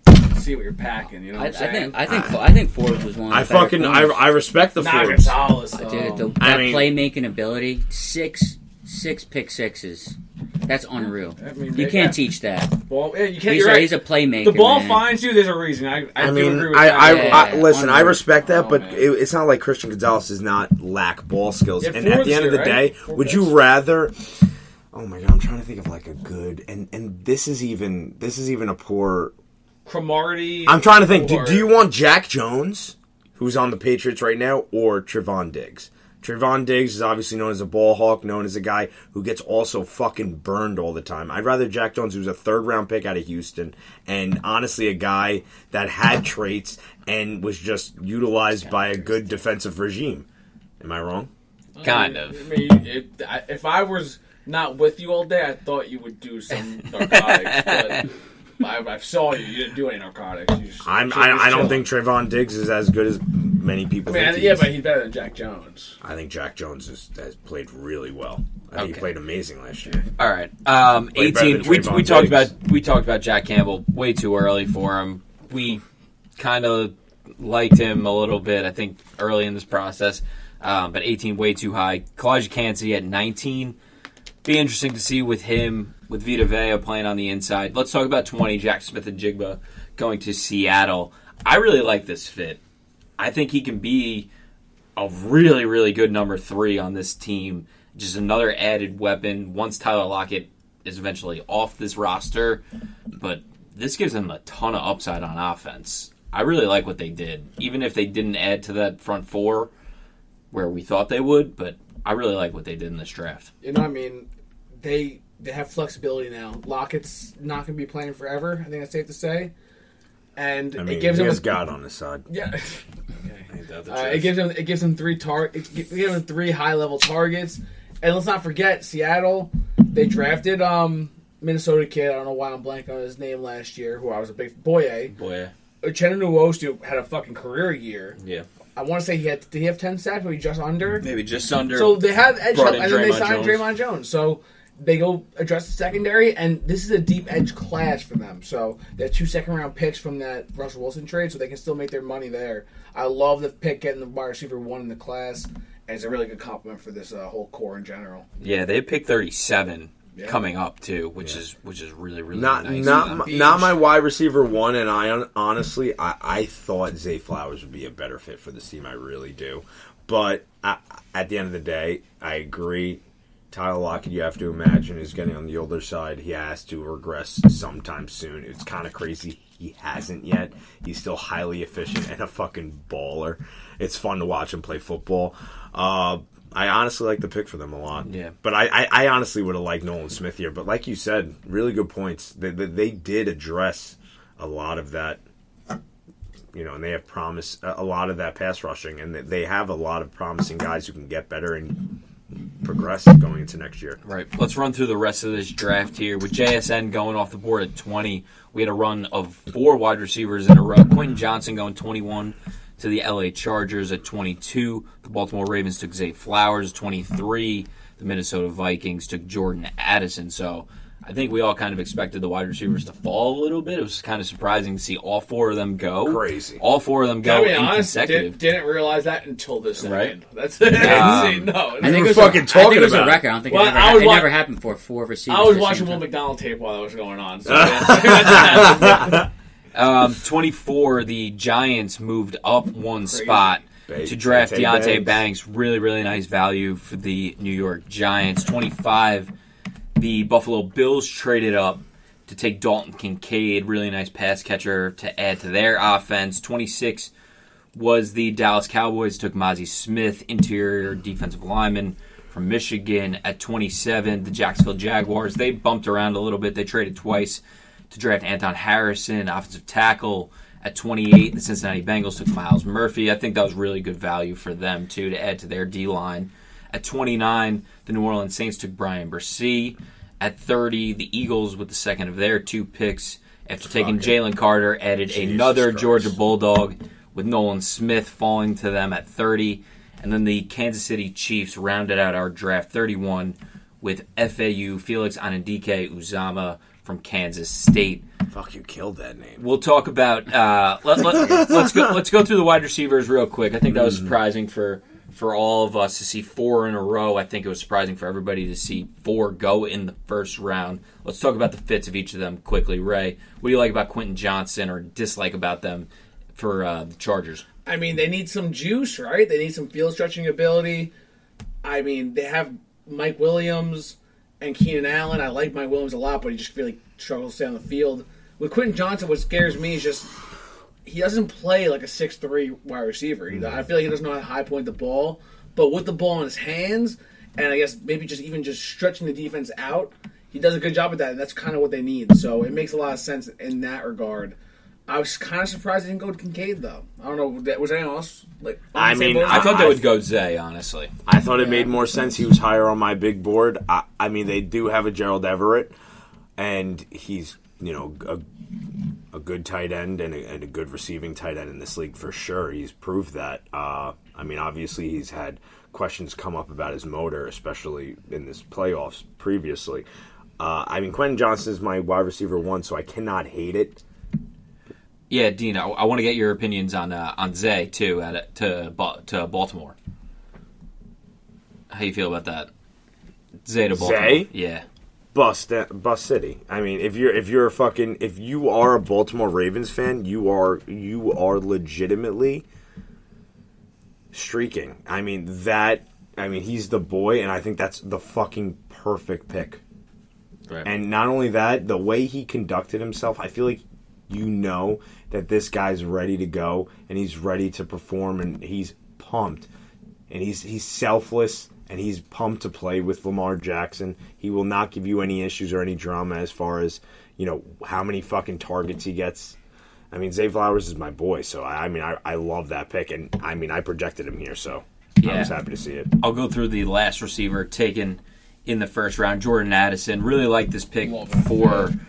Speaker 2: see what you're packing. You know
Speaker 3: I,
Speaker 2: what
Speaker 3: I
Speaker 2: I'm saying?
Speaker 3: think I think I think Forbes was one. Of
Speaker 4: i
Speaker 3: better
Speaker 4: fucking I. I respect the
Speaker 2: Not
Speaker 4: Forbes
Speaker 2: Gonzalez, though.
Speaker 3: Dude, the,
Speaker 4: I
Speaker 3: that
Speaker 4: mean-
Speaker 3: playmaking ability, six six pick sixes. That's unreal.
Speaker 2: I mean,
Speaker 3: you can't
Speaker 2: yeah.
Speaker 3: teach that.
Speaker 2: ball, yeah, you can't.
Speaker 3: He's
Speaker 2: you're
Speaker 3: a,
Speaker 2: right.
Speaker 3: he's a playmaker.
Speaker 2: the ball
Speaker 3: man.
Speaker 2: finds you. There's a reason. I, I,
Speaker 4: I
Speaker 2: do
Speaker 4: mean,
Speaker 2: agree with
Speaker 4: I,
Speaker 2: that.
Speaker 4: I,
Speaker 3: Yeah,
Speaker 4: I listen. I
Speaker 3: unreal.
Speaker 4: respect that,
Speaker 2: Oh,
Speaker 4: but
Speaker 2: man.
Speaker 4: it, it's not like Christian Gonzalez does not lack ball skills.
Speaker 2: Yeah,
Speaker 4: and at
Speaker 2: Forbes
Speaker 4: the end of
Speaker 2: here,
Speaker 4: the day,
Speaker 2: right?
Speaker 4: Would you rather? Oh my god, I'm trying to think of like a good and and this is even this is even a poor.
Speaker 5: Cromartie.
Speaker 4: I'm trying to think. Do, do you want Jack Jones, who's on the Patriots right now, or Trevon Diggs? Trevon Diggs is obviously known as a ball hawk, known as a guy who gets also fucking burned all the time. I'd rather Jack Jones, who's a third round pick out of Houston, and honestly a guy that had traits and was just utilized by a good defensive regime. Am I wrong?
Speaker 1: Kind of.
Speaker 5: I mean, if, I- if I was not with you all day, I thought you would do some narcotics. but I, I saw you. You didn't do any narcotics. You just,
Speaker 4: I'm, I, I don't think Trevon Diggs is as good as many
Speaker 5: I
Speaker 4: people
Speaker 5: mean,
Speaker 4: think. he
Speaker 5: yeah,
Speaker 4: is.
Speaker 5: but he's better than Jack Jones.
Speaker 4: I think Jack Jones is, has played really well. I think he
Speaker 1: Okay.
Speaker 4: played amazing last year.
Speaker 1: All right. Um,
Speaker 4: Way better
Speaker 1: 18.
Speaker 4: than
Speaker 1: We,
Speaker 4: Trayvon
Speaker 1: we talked
Speaker 4: Diggs.
Speaker 1: about we talked about Jack Campbell way too early for him. We kind of liked him a little bit. I think early in this process, um, but 18 way too high. Calijah Kancey at 19. Be interesting to see with him with Vita Vea playing on the inside. Let's talk about 20. Jack Smith-Njigba going to Seattle. I really like this fit. I think he can be a really, really good number three on this team. Just another added weapon once Tyler Lockett is eventually off this roster. But this gives them a ton of upside on offense. I really like what they did, even if they didn't add to that front four where we thought they would. But I really like what they did in this draft.
Speaker 2: You know, what I mean, they they have flexibility now. Lockett's not going to be playing forever. I think that's safe to say. And
Speaker 4: I mean,
Speaker 2: it gives
Speaker 4: he
Speaker 2: him
Speaker 4: has
Speaker 2: a,
Speaker 4: God on his side.
Speaker 2: yeah.
Speaker 1: Ain't that the
Speaker 2: Uh, it gives him it gives him three tar it gi- gives him three high level targets. And let's not forget Seattle. They drafted um Minnesota kid. I don't know why I'm blanking on his name last year. Who I was a big Boye.
Speaker 1: Boy,
Speaker 2: Uchenna Nwosu had a fucking career year.
Speaker 1: yeah,
Speaker 2: I want to say he had did he have ten sacks? Maybe just under.
Speaker 1: maybe just under.
Speaker 2: So they have edge
Speaker 1: Brought
Speaker 2: help,
Speaker 1: in
Speaker 2: and then they signed
Speaker 1: Jones.
Speaker 2: Dre'Mont Jones. So they go address the secondary, and this is a deep edge class for them. So they have two second round picks from that Russell Wilson trade, so they can still make their money there. I love the pick getting the wide receiver one in the class, and it's a really good compliment for this uh, whole core in general.
Speaker 1: yeah, they picked 37
Speaker 2: Yeah.
Speaker 1: coming up too, which is which is really really
Speaker 4: Not
Speaker 1: nice.
Speaker 4: not my, not my wide receiver one, and I honestly I, I thought Zay Flowers would be a better fit for this team. I really do, but I, at the end of the day, I agree. Tyler Lockett, you have to imagine, is getting on the older side. He has to regress sometime soon. It's kind of crazy. He hasn't yet. He's still highly efficient and a fucking baller. It's fun to watch him play football. Uh, I honestly like the pick for them a lot.
Speaker 1: Yeah.
Speaker 4: But I, I, I honestly would have liked Nolan Smith here. But like you said, really good points. They, they, they did address a lot of that, you know, and they have promise a lot of that pass rushing, and they- they have a lot of promising guys who can get better and progress going into next year.
Speaker 1: Right. Let's run through the rest of this draft here. With JSN going off the board at 20, we had a run of four wide receivers in a row. Quentin Johnston going 21 to the LA Chargers at 22. The Baltimore Ravens took Zay Flowers 23. The Minnesota Vikings took Jordan Addison. So I think we all kind of expected the wide receivers to fall a little bit. It was kind of surprising to see all four of them go.
Speaker 4: Crazy.
Speaker 1: All four of them go
Speaker 5: Gotta be
Speaker 1: in
Speaker 5: honest,
Speaker 1: consecutive.
Speaker 5: did, didn't realize that until this second.
Speaker 1: Right.
Speaker 5: That's
Speaker 1: Um,
Speaker 5: no.
Speaker 3: I think
Speaker 4: were
Speaker 3: it was
Speaker 4: fucking
Speaker 3: a, I
Speaker 4: talking
Speaker 3: think it was
Speaker 4: about
Speaker 3: a record. I don't think
Speaker 5: Well,
Speaker 3: it, never,
Speaker 5: I was
Speaker 3: it
Speaker 5: wa-
Speaker 3: never happened before. Four receivers.
Speaker 5: I was watching
Speaker 3: same
Speaker 5: Will. McDonald tape while that was going on. So.
Speaker 1: Um, 24, the Giants moved up one spot to draft
Speaker 4: Deonte
Speaker 1: Deonte
Speaker 4: Banks.
Speaker 1: Banks. Really, really nice value for the New York Giants. 25, the Buffalo Bills traded up to take Dalton Kincaid, really nice pass catcher to add to their offense. 26 was the Dallas Cowboys, took Mazi Smith, interior defensive lineman from Michigan. At 27, the Jacksonville Jaguars, they bumped around a little bit. They traded twice to draft Anton Harrison, offensive tackle. At 28, the Cincinnati Bengals took Myles Murphy. I think that was really good value for them, too, to add to their D line. At 29, the New Orleans Saints took Bryan Bresee. At 30, the Eagles, with the second of their two picks, after taking Jalen Carter, added
Speaker 4: Jesus
Speaker 1: another
Speaker 4: Christ.
Speaker 1: Georgia Bulldog, with Nolan Smith falling to them at 30. And then the Kansas City Chiefs rounded out our draft 31 with FAU Felix Anudike-Uzomah from Kansas State.
Speaker 4: Fuck, you killed that name.
Speaker 1: We'll talk about uh, let, let, let's go let's go through the wide receivers real quick. I think that was surprising for for all of us to see four in a row. I think it was surprising for everybody to see four go in the first round. Let's talk about the fits of each of them quickly. Ray, what do you like about Quentin Johnston or dislike about them for uh, the Chargers?
Speaker 2: I mean, they need some juice, right? They need some field stretching ability. I mean, they have Mike Williams and Keenan Allen. I like Mike Williams a lot, but he just really struggles to stay on the field. With Quentin Johnston, what scares me is just he doesn't play like a six three wide receiver. He- I feel like he doesn't know how to high point the ball, but with the ball in his hands, and I guess maybe just even just stretching the defense out, he does a good job at that. And that's kind of what they need. So it makes a lot of sense in that regard. I was kind of surprised they didn't go to Kincaid though. I don't know. that- Was anyone else like?
Speaker 4: I mean,
Speaker 2: boat?
Speaker 1: I thought
Speaker 4: I-
Speaker 1: they would go Zay, honestly.
Speaker 4: I thought it made more sense. He was higher on my big board. I, I mean, they do have a Gerald Everett, and he's you know a, a good tight end and a, and a good receiving tight end in this league for sure. He's proved that. Uh, I mean, obviously he's had questions come up about his motor, especially in this playoffs previously. Uh, I mean, Quentin Johnston is my wide receiver one, so I cannot hate it.
Speaker 1: Yeah, Dean, I, I want to get your opinions on uh, on Zay too at to to Baltimore. How you feel about that? Zay to Baltimore.
Speaker 4: Zay?
Speaker 1: Yeah.
Speaker 4: Bust bust city. I mean, if you're if you're a fucking if you are a Baltimore Ravens fan, you are you are legitimately streaking. I mean that. I mean he's the boy, and I think that's the fucking perfect pick.
Speaker 1: Right.
Speaker 4: And not only that, the way he conducted himself, I feel like you know that this guy's ready to go and he's ready to perform and he's pumped. And he's he's selfless and he's pumped to play with Lamar Jackson. He will not give you any issues or any drama as far as, you know, how many fucking targets he gets. I mean, Zay Flowers is my boy, so I, I mean, I, I love that pick, and I mean, I projected him here, so I was happy to see it.
Speaker 1: I'll go through the last receiver taken in the first round, Jordan Addison. Really like this pick
Speaker 2: Love him.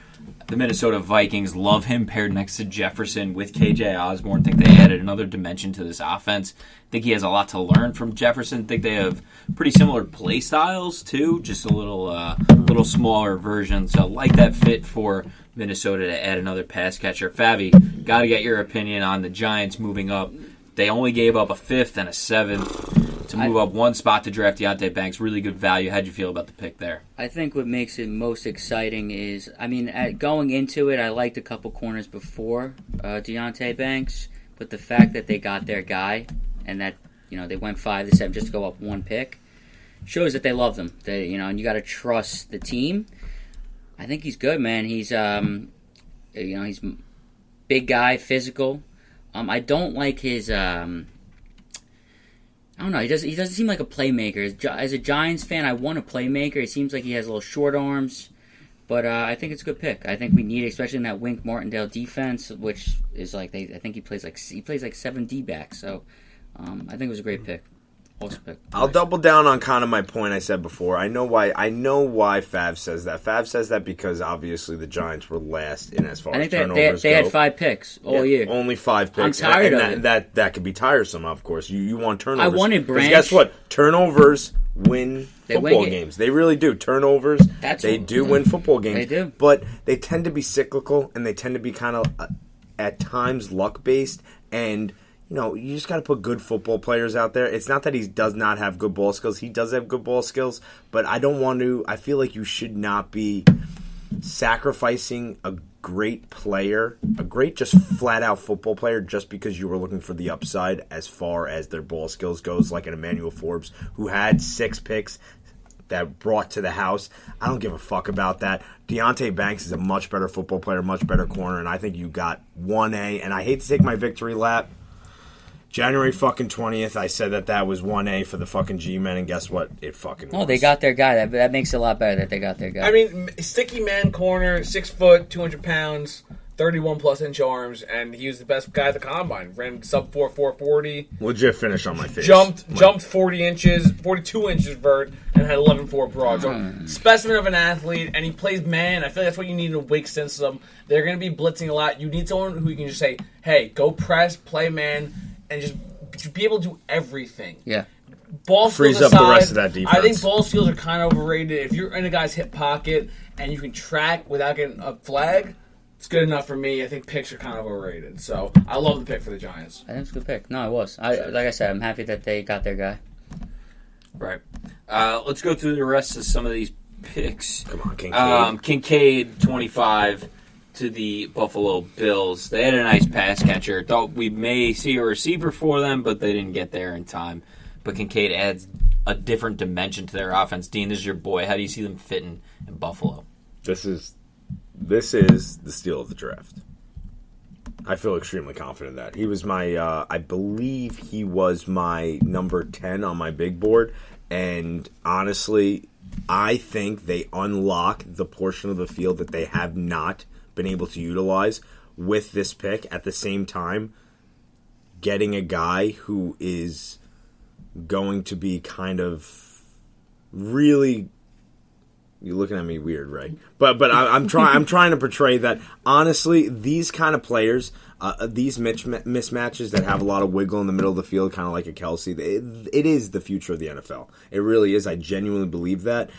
Speaker 1: The Minnesota Vikings. Love him paired next to Jefferson with KJ Osborn. Think they added another dimension to this offense. Think he has a lot to learn from Jefferson. Think they have pretty similar play styles too, just a little uh, little smaller version. So like that fit for Minnesota to add another pass catcher. Favi, got to get your opinion on the Giants moving up. They only gave up a fifth and a seventh to move up one spot to draft Deonte Banks. Really good value. How'd you feel about the pick there?
Speaker 3: I think what makes it most exciting is, I mean, at going into it, I liked a couple corners before uh, Deonte Banks, but the fact that they got their guy and that you know they went five to seven just to go up one pick shows that they love them. They, you know, and you got to trust the team. I think he's good, man. He's um, you know, he's big guy, physical. Um, I don't like his um. I don't know. He doesn't. He doesn't seem like a playmaker. As, a Giants fan, I want a playmaker. It seems like he has little short arms, but uh, I think it's a good pick. I think we need, especially in that Wink Martindale defense, which is like they. I think he plays like he plays like seven D backs. So um, I think it was a great pick.
Speaker 4: I'll double down on kind of my point I said before. I know why. I know why Fav says that. Fav says that because obviously the Giants were last in as far
Speaker 3: I think
Speaker 4: as
Speaker 3: they, they,
Speaker 4: turnovers
Speaker 3: they had five picks all
Speaker 4: Yeah,
Speaker 3: year.
Speaker 4: Only five picks.
Speaker 3: I'm tired
Speaker 4: and
Speaker 3: of
Speaker 4: that,
Speaker 3: it.
Speaker 4: that that could be tiresome. Of course, you you want turnovers.
Speaker 3: I wanted Branch.
Speaker 4: Guess what? Turnovers win
Speaker 3: They
Speaker 4: football
Speaker 3: win
Speaker 4: games. They really do. Turnovers.
Speaker 3: That's
Speaker 4: they do win football games.
Speaker 3: They do.
Speaker 4: but they tend to be cyclical and they tend to be kind of uh, at times luck based and. You know, you just got to put good football players out there. It's not that he does not have good ball skills. He does have good ball skills, but I don't want to. I feel like you should not be sacrificing a great player, a great just flat out football player, just because you were looking for the upside as far as their ball skills goes, like an Emmanuel Forbes, who had six picks that brought to the house. I don't give a fuck about that. Deonte Banks is a much better football player, much better corner, and I think you got one A. And I hate to take my victory lap. January fucking twentieth, I said that that was one A for the fucking G men, and guess what? It fucking.
Speaker 3: No,
Speaker 4: was.
Speaker 3: they got their guy. That, that makes it a lot better that they got their guy.
Speaker 2: I mean, sticky man corner, six foot, two hundred pounds, thirty-one plus inch arms, and he was the best guy at the combine. Ran sub four four forty,
Speaker 4: legit finish on my face.
Speaker 2: jumped
Speaker 4: My-
Speaker 2: jumped forty inches, forty-two inches vert, and had eleven four broad. So hmm. specimen of an athlete, and he plays man. I feel like that's what you need in a weak system. They're going to be blitzing a lot. You need someone who you can just say, "Hey, go press, play man," and just be able to do everything
Speaker 3: yeah.
Speaker 2: ball
Speaker 4: Frees
Speaker 2: skills
Speaker 4: up the rest of that defense.
Speaker 2: I think ball skills are kind of overrated. If you're in a guy's hip pocket and you can track without getting a flag, it's good enough for me. I think picks are kind of overrated. So I love the pick for the Giants.
Speaker 3: I think it's a good pick. No, it was. I like I said, I'm happy that they got their guy.
Speaker 1: Right. Uh, let's go through the rest of some of these picks.
Speaker 4: Come on, Kincaid.
Speaker 1: Um, Kincaid, 25 to the Buffalo Bills. They had a nice pass catcher. Thought we may see a receiver for them, but they didn't get there in time. But Kincaid adds a different dimension to their offense. Dean this is your boy. How do you see them fitting in Buffalo?
Speaker 4: This is this is the steal of the draft. I feel extremely confident that he was my. Uh, I believe he was my number ten on my big board, and honestly, I think they unlock the portion of the field that they have not been able to utilize with this pick. At the same time, getting a guy who is going to be kind of really you're looking at me weird, right? But but I, I'm trying I'm trying to portray that honestly, these kind of players, uh, these mitch- mismatches that have a lot of wiggle in the middle of the field, kind of like a Kelce, it, it is the future of the NFL. It really is. I genuinely believe that.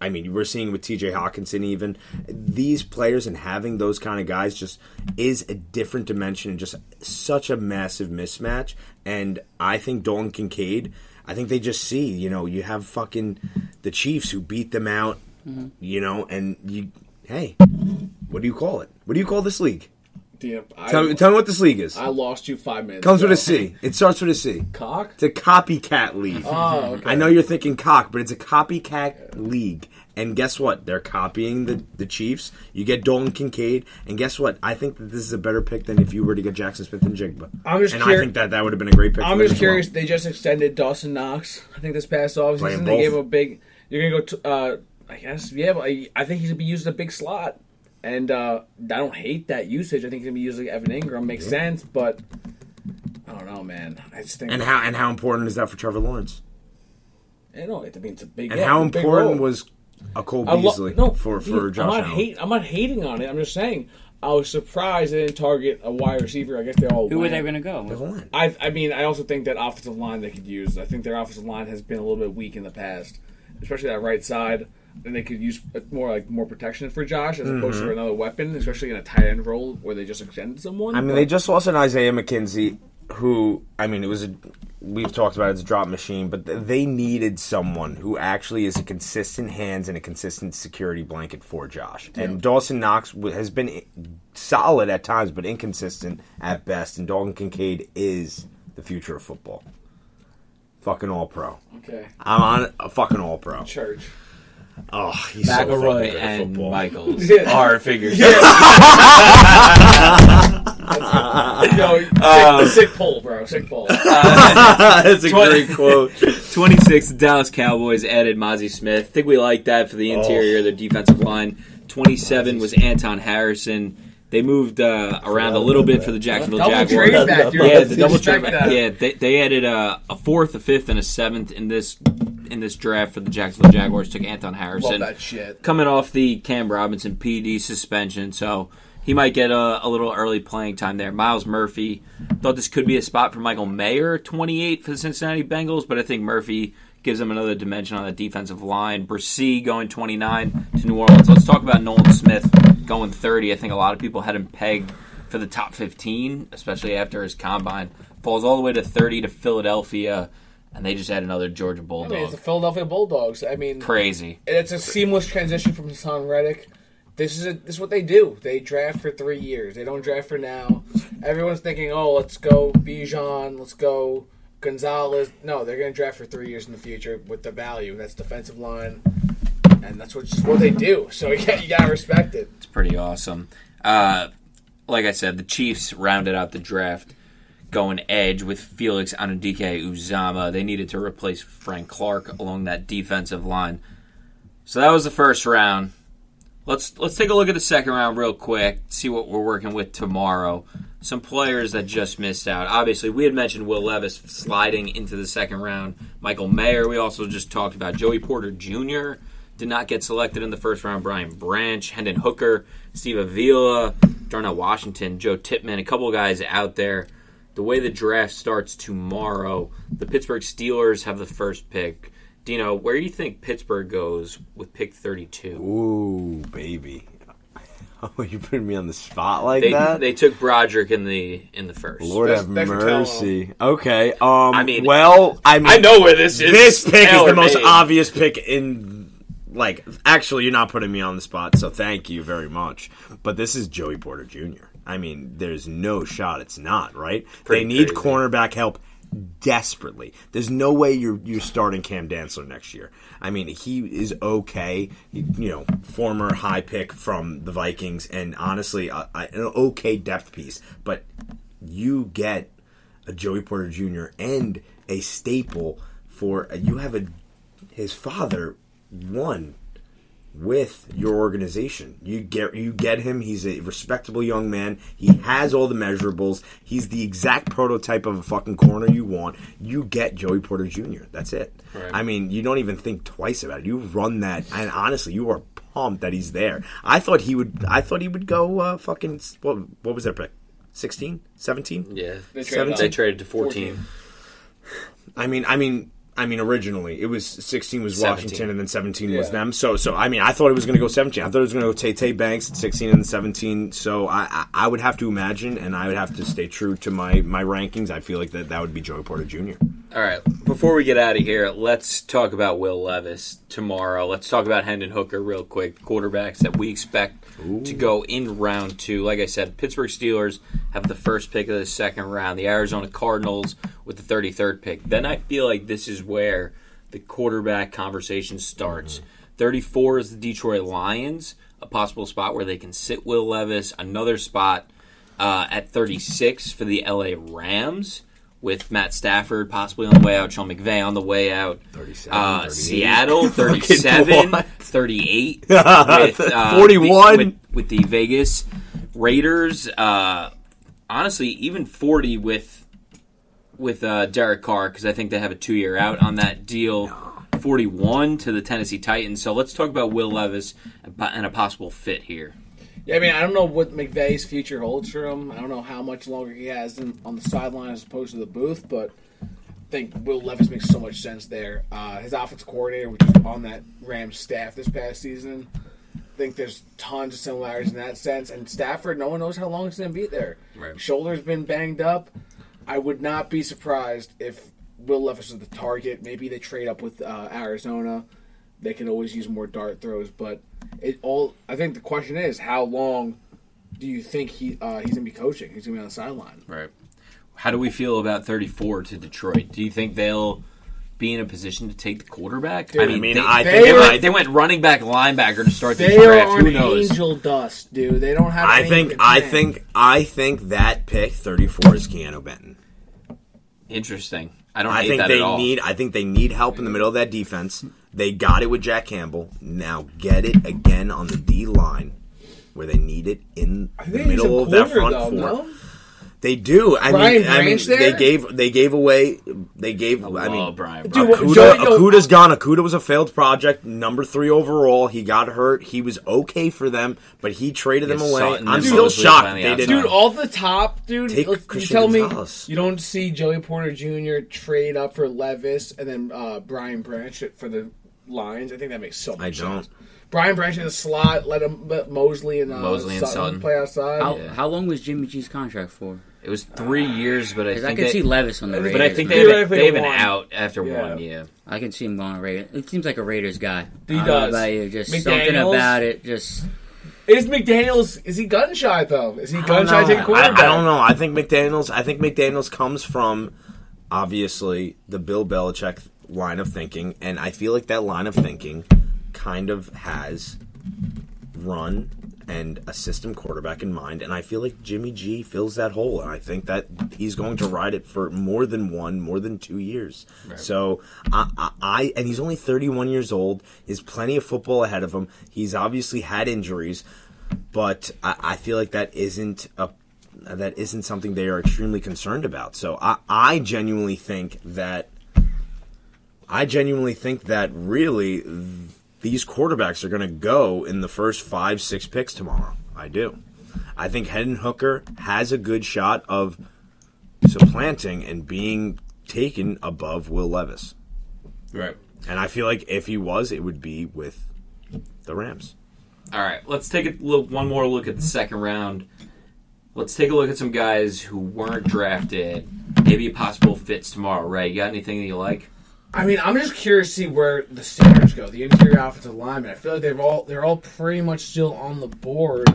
Speaker 4: I mean, we're seeing with T.J. Hockenson even these players and having those kind of guys just is a different dimension and just such a massive mismatch. And I think Dalton Kincaid. I think they just see, you know, you have fucking the Chiefs who beat them out
Speaker 3: Mm-hmm.
Speaker 4: you know, and you, hey, what do you call it? What do you call this league?
Speaker 5: Damn, I,
Speaker 4: Tell, me- tell me what this league is.
Speaker 5: I lost you five minutes.
Speaker 4: Comes with a C. It starts with a C.
Speaker 5: Cock.
Speaker 4: It's a copycat league.
Speaker 5: Oh, okay.
Speaker 4: I know you're thinking cock, but it's a copycat league. And guess what? They're copying the, the Chiefs. You get Dalton Kincaid, and guess what? I think that this is a better pick than if you were to get Jaxon Smith-Njigba.
Speaker 2: I'm just
Speaker 4: and
Speaker 2: curi-
Speaker 4: I think that that would have been a great pick.
Speaker 2: I'm
Speaker 4: for
Speaker 2: just
Speaker 4: as well.
Speaker 2: curious. They just extended Dawson Knox. I think this past offseason they gave him a big. You're gonna go. To, uh, I guess yeah. But I, I think he's gonna be used in a big slot, and uh, I don't hate that usage. I think he's gonna be used like Evan Engram. Makes sense, but I don't know, man. I just think
Speaker 4: And how and how important is that for Trevor Lawrence?
Speaker 5: I know. I mean, it's a big.
Speaker 4: And
Speaker 5: yeah,
Speaker 4: how
Speaker 5: it's a big
Speaker 4: important
Speaker 5: role.
Speaker 4: was a Cole
Speaker 5: I lo-
Speaker 4: Beasley
Speaker 5: no,
Speaker 4: for
Speaker 5: dude,
Speaker 4: for Josh
Speaker 5: I'm not
Speaker 4: Allen?
Speaker 5: hate. I'm not hating on it. I'm just saying. I was surprised they didn't target a wide receiver. I guess they all.
Speaker 3: Who were
Speaker 5: went.
Speaker 3: they going to go?
Speaker 4: The.
Speaker 5: I, I mean, I also think that offensive line they could use. I think their offensive line has been a little bit weak in the past, especially that right side. And they could use more like more protection for Josh as opposed to another weapon, especially in a tight end role where they just extended someone.
Speaker 4: Mm-hmm. I mean,
Speaker 5: But-
Speaker 4: they just lost an Isaiah McKenzie, who I mean, it was a we've talked about it, it's a drop machine, but they needed someone who actually is a consistent hands and a consistent security blanket for Josh. And Dawson Knox has been solid at times, but inconsistent at best. And Dalton Kincaid is the future of football. Fucking all pro.
Speaker 5: okay,
Speaker 4: I'm on a fucking all pro.
Speaker 5: church.
Speaker 4: Oh, he's so
Speaker 1: McElroy
Speaker 4: good
Speaker 1: and
Speaker 4: football.
Speaker 1: Michaels
Speaker 5: Yeah.
Speaker 1: are figures.
Speaker 5: Yo, sick, sick pull, bro. Sick pull.
Speaker 4: That's a
Speaker 1: Twenty-
Speaker 4: great quote.
Speaker 1: 26, the Dallas Cowboys added Mazi Smith. I think we like that for the interior, of their defensive line. 27 was Anton Harrison. They moved uh, around a little bit for the Jacksonville
Speaker 2: double
Speaker 1: Jaguars.
Speaker 2: trade back. dude.
Speaker 1: Yeah, the double trade.
Speaker 2: that.
Speaker 1: Yeah, they, they added a, a fourth, a fifth, and a seventh in this in this draft for the Jacksonville Jaguars. Took Anton Harrison.
Speaker 2: Love that shit.
Speaker 1: coming off the Cam Robinson PD suspension, so he might get a, a little early playing time there. Myles Murphy thought this could be a spot for Michael Mayer, 28 for the Cincinnati Bengals, but I think Murphy gives them another dimension on the defensive line. Bresee going 29 to New Orleans. Let's talk about Nolan Smith going 30. I think a lot of people had him pegged for the top 15, especially after his combine. Falls all the way to 30 to Philadelphia, and they just had another Georgia
Speaker 2: I mean,
Speaker 1: Bulldog.
Speaker 2: it's the Philadelphia Bulldogs. I mean,
Speaker 1: Crazy.
Speaker 2: it's a seamless transition from Haason Reddick. This is a, this is what they do. They draft for three years. They don't draft for now. Everyone's thinking, oh, let's go Bijan, let's go Gonzalez. No, they're going to draft for three years in the future with the value. That's defensive line, and that's what just what they do. So yeah, you gotta respect it.
Speaker 1: It's pretty awesome. Uh, like I said, the Chiefs rounded out the draft going edge with Felix Anudike-Uzomah. They needed to replace Frank Clark along that defensive line. So that was the first round. Let's let's take a look at the second round real quick. See what we're working with tomorrow. Some players that just missed out. Obviously, we had mentioned Will Levis sliding into the second round. Michael Mayer. We also just talked about Joey Porter Jr. Did not get selected in the first round. Brian Branch, Hendon Hooker, Steve Avila, Darnell Washington, Joe Tippmann, a couple guys out there. The way the draft starts tomorrow, the Pittsburgh Steelers have the first pick. Dino, where do you think Pittsburgh goes with pick 32?
Speaker 4: Ooh, baby. Oh, you putting me on the spot like
Speaker 1: They,
Speaker 4: that?
Speaker 1: they took Broderick in the in the first.
Speaker 4: Lord
Speaker 2: Thanks-
Speaker 4: have
Speaker 2: thanks for telling
Speaker 4: mercy. Okay. Um.
Speaker 1: I mean-
Speaker 4: well, I mean,
Speaker 1: I know where this is.
Speaker 4: this pick is the most
Speaker 1: tailor-made.
Speaker 4: obvious pick in. Like, actually, you're not putting me on the spot, so thank you very much. But this is Joey Porter Jr. I mean, there's no shot it's not right.
Speaker 1: Pretty
Speaker 4: they need
Speaker 1: crazy.
Speaker 4: cornerback help desperately. There's no way you're you're starting Cam Dantzler next year. I mean, he is okay. He, you know, former high pick from the Vikings, and honestly, an okay depth piece. But you get a Joey Porter Jr. and a staple for you have a his father won with your organization. You get you get him. He's a respectable young man. He has all the measurables. He's the exact prototype of a fucking corner you want. You get Joey Porter Jr. That's it.
Speaker 1: Right.
Speaker 4: I mean, you don't even think twice about it. You run that, and honestly, you are pumped that he's there. I thought he would. I thought he would go uh, fucking. What, what was their pick? 16? 17?
Speaker 1: Yeah,
Speaker 2: They
Speaker 1: they
Speaker 2: traded
Speaker 1: traded,
Speaker 2: up.
Speaker 1: they traded to 14.
Speaker 4: I mean, I mean, I mean, originally it was 16 was
Speaker 1: 17.
Speaker 4: Washington and then 17 was them. So, so I mean, I thought it was going to go 17. I thought it was going to go Tay Tay Banks at 16 and 17. So I, I, I would have to imagine, and I would have to stay true to my my rankings. I feel like that that would be Joey Porter Jr.
Speaker 1: All right, before we get out of here, let's talk about Will Levis tomorrow. Let's talk about Hendon Hooker real quick, quarterbacks that we expect to go in round two. Like I said, Pittsburgh Steelers have the first pick of the second round, the Arizona Cardinals with the 33rd pick. Then I feel like this is where the quarterback conversation starts. 34 is the Detroit Lions, a possible spot where they can sit Will Levis, another spot uh, at 36 for the LA Rams with Matt Stafford possibly on the way out, Sean McVay on the way out.
Speaker 4: 37,
Speaker 1: Uh,
Speaker 4: 38.
Speaker 1: Seattle
Speaker 4: Fucking
Speaker 1: 37, 38 with, uh,
Speaker 4: 41.
Speaker 1: the- with, with the Vegas Raiders. Uh, honestly, even 40 with with uh, Derek Carr because I think they have a two year out on that deal. 41 to the Tennessee Titans. So let's talk about Will Levis and a possible fit here.
Speaker 2: Yeah, I mean, I don't know what McVay's future holds for him. I don't know how much longer he has in, on the sideline as opposed to the booth, but I think Will Levis makes so much sense there. Uh, his offense coordinator, which was on that Rams staff this past season, I think there's tons of similarities in that sense. And Stafford, no one knows how long he's going to be there.
Speaker 1: Right.
Speaker 2: Shoulder's been banged up. I would not be surprised if Will Levis is the target. Maybe they trade up with uh, Arizona. They can always use more dart throws, but it all. I think the question is, how long do you think he uh, he's gonna be coaching? He's gonna be on the sideline.
Speaker 1: Right. How do we feel about 34 to Detroit? Do you think they'll be in a position to take the quarterback?
Speaker 2: Dude,
Speaker 1: I mean,
Speaker 4: I mean,
Speaker 1: they,
Speaker 4: I
Speaker 1: they,
Speaker 4: think-
Speaker 1: went,
Speaker 4: I-
Speaker 1: they went running back, linebacker to start the
Speaker 2: They are
Speaker 1: draft. Who knows?
Speaker 2: angel dust, dude. They don't have.
Speaker 4: I think I
Speaker 2: plan.
Speaker 4: think I think that pick 34 is Keanu Benton.
Speaker 1: Interesting. I don't
Speaker 4: I
Speaker 1: hate
Speaker 4: think
Speaker 1: that
Speaker 4: they
Speaker 1: at all.
Speaker 4: need. I think they need help in the middle of that defense. They got it with Jack Campbell. Now get it again on the D line, where they need it in the middle of that front
Speaker 2: though,
Speaker 4: four.
Speaker 2: no?
Speaker 4: They do. I
Speaker 2: Brian
Speaker 4: mean, I mean,
Speaker 2: Branch
Speaker 4: they
Speaker 2: there?
Speaker 4: gave they gave away. They gave. I,
Speaker 1: love
Speaker 4: mean,
Speaker 1: Brian.
Speaker 2: Dude,
Speaker 1: Branch.
Speaker 2: what-
Speaker 4: Okudah,
Speaker 2: Joey- no,
Speaker 4: Okudah's gone. Okudah was a failed project, number three overall. He got hurt. He was okay for them, but he traded them away. I'm
Speaker 1: and
Speaker 4: still shocked
Speaker 1: playing
Speaker 4: they didn't.
Speaker 2: Dude, off the top, dude.
Speaker 4: Take
Speaker 2: look, you
Speaker 4: Christian
Speaker 2: tell me you don't see Joey Porter Jr. trade up for Levis and then uh, Brian Branch for the Lions. I think that makes so much
Speaker 4: I don't.
Speaker 2: sense. Brian Branch in the slot, let him let Moseley and uh,
Speaker 1: Moseley and
Speaker 2: Sutton,
Speaker 1: Sutton.
Speaker 2: play outside.
Speaker 3: How,
Speaker 1: Yeah.
Speaker 3: how long was Jimmy G's contract for?
Speaker 1: It was three years, but I
Speaker 3: Because I can
Speaker 1: they,
Speaker 3: see Levis on the Raiders.
Speaker 1: but I think they have,
Speaker 2: Theoretically,
Speaker 1: they have an out after
Speaker 2: Yeah.
Speaker 1: one. Yeah.
Speaker 3: I can see him going to Raiders. It seems like a Raiders guy.
Speaker 2: He
Speaker 3: I don't
Speaker 2: does.
Speaker 3: know about you. Just something about it. Just
Speaker 2: Is McDaniels is he gun shy though? Is he gun shy
Speaker 4: know.
Speaker 2: taking
Speaker 4: I,
Speaker 2: quarterback?
Speaker 4: I don't know. I think McDaniels. I think McDaniels comes from obviously the Bill Belichick line of thinking, and I feel like that line of thinking kind of has run and a system quarterback in mind, and I feel like Jimmy G fills that hole, and I think that he's going to ride it for more than one, more than two years. So I, I, I, and he's only 31 years old. He has plenty of football ahead of him. He's obviously had injuries, but I, I feel like that isn't a that isn't something they are extremely concerned about. So I, I genuinely think that I genuinely think that really these quarterbacks are going to go in the first five, six picks tomorrow. I do. I think Hendon Hooker has a good shot of supplanting and being taken above Will Levis.
Speaker 1: Right.
Speaker 4: And I feel like if he was, it would be with the Rams.
Speaker 1: All right, let's take a look, one more look at the second round. Let's take a look at some guys who weren't drafted. Maybe possible fits tomorrow. Ray, you got anything that you like?
Speaker 2: I mean, I'm just curious to see where the Steelers go. The interior offensive linemen. I feel like they've all they're all pretty much still on the board.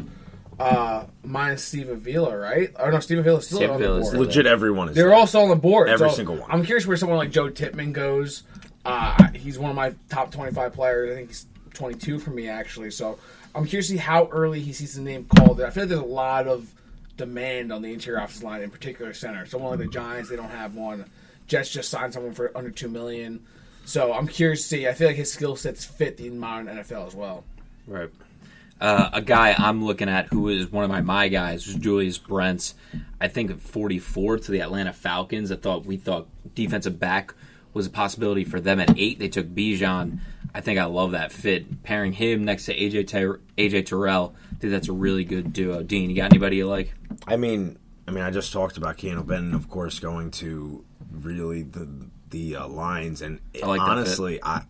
Speaker 2: uh, minus Steve Avila, right? Or no, Steve Avila still
Speaker 1: Steve
Speaker 2: on the board.
Speaker 1: still
Speaker 4: Legit, everyone is.
Speaker 2: They're
Speaker 4: there.
Speaker 2: also on the board.
Speaker 4: Every
Speaker 2: so
Speaker 4: single one.
Speaker 2: I'm curious where someone like Joe Tippmann goes. Uh, he's one of my top 25 players. I think he's 22 for me actually. So I'm curious to see how early he sees the name called. I feel like there's a lot of demand on the interior offensive line, in particular center. Someone like the Giants, they don't have one. Jets just signed someone for under two million. So I'm curious to see. I feel like his skill sets fit the modern NFL as well.
Speaker 1: Right. Uh, a guy I'm looking at who is one of my my guys was Julius Brents. I think 44 to the Atlanta Falcons. I thought we thought defensive back was a possibility for them at eight. They took Bijan. I think I love that fit. Pairing him next to AJ Ter- AJ Terrell, I think that's a really good duo. Dean, you got anybody you like?
Speaker 4: I mean, I mean, I just talked about Keanu Benton, of course, going to really the the uh, lines, and
Speaker 1: I like
Speaker 4: honestly, I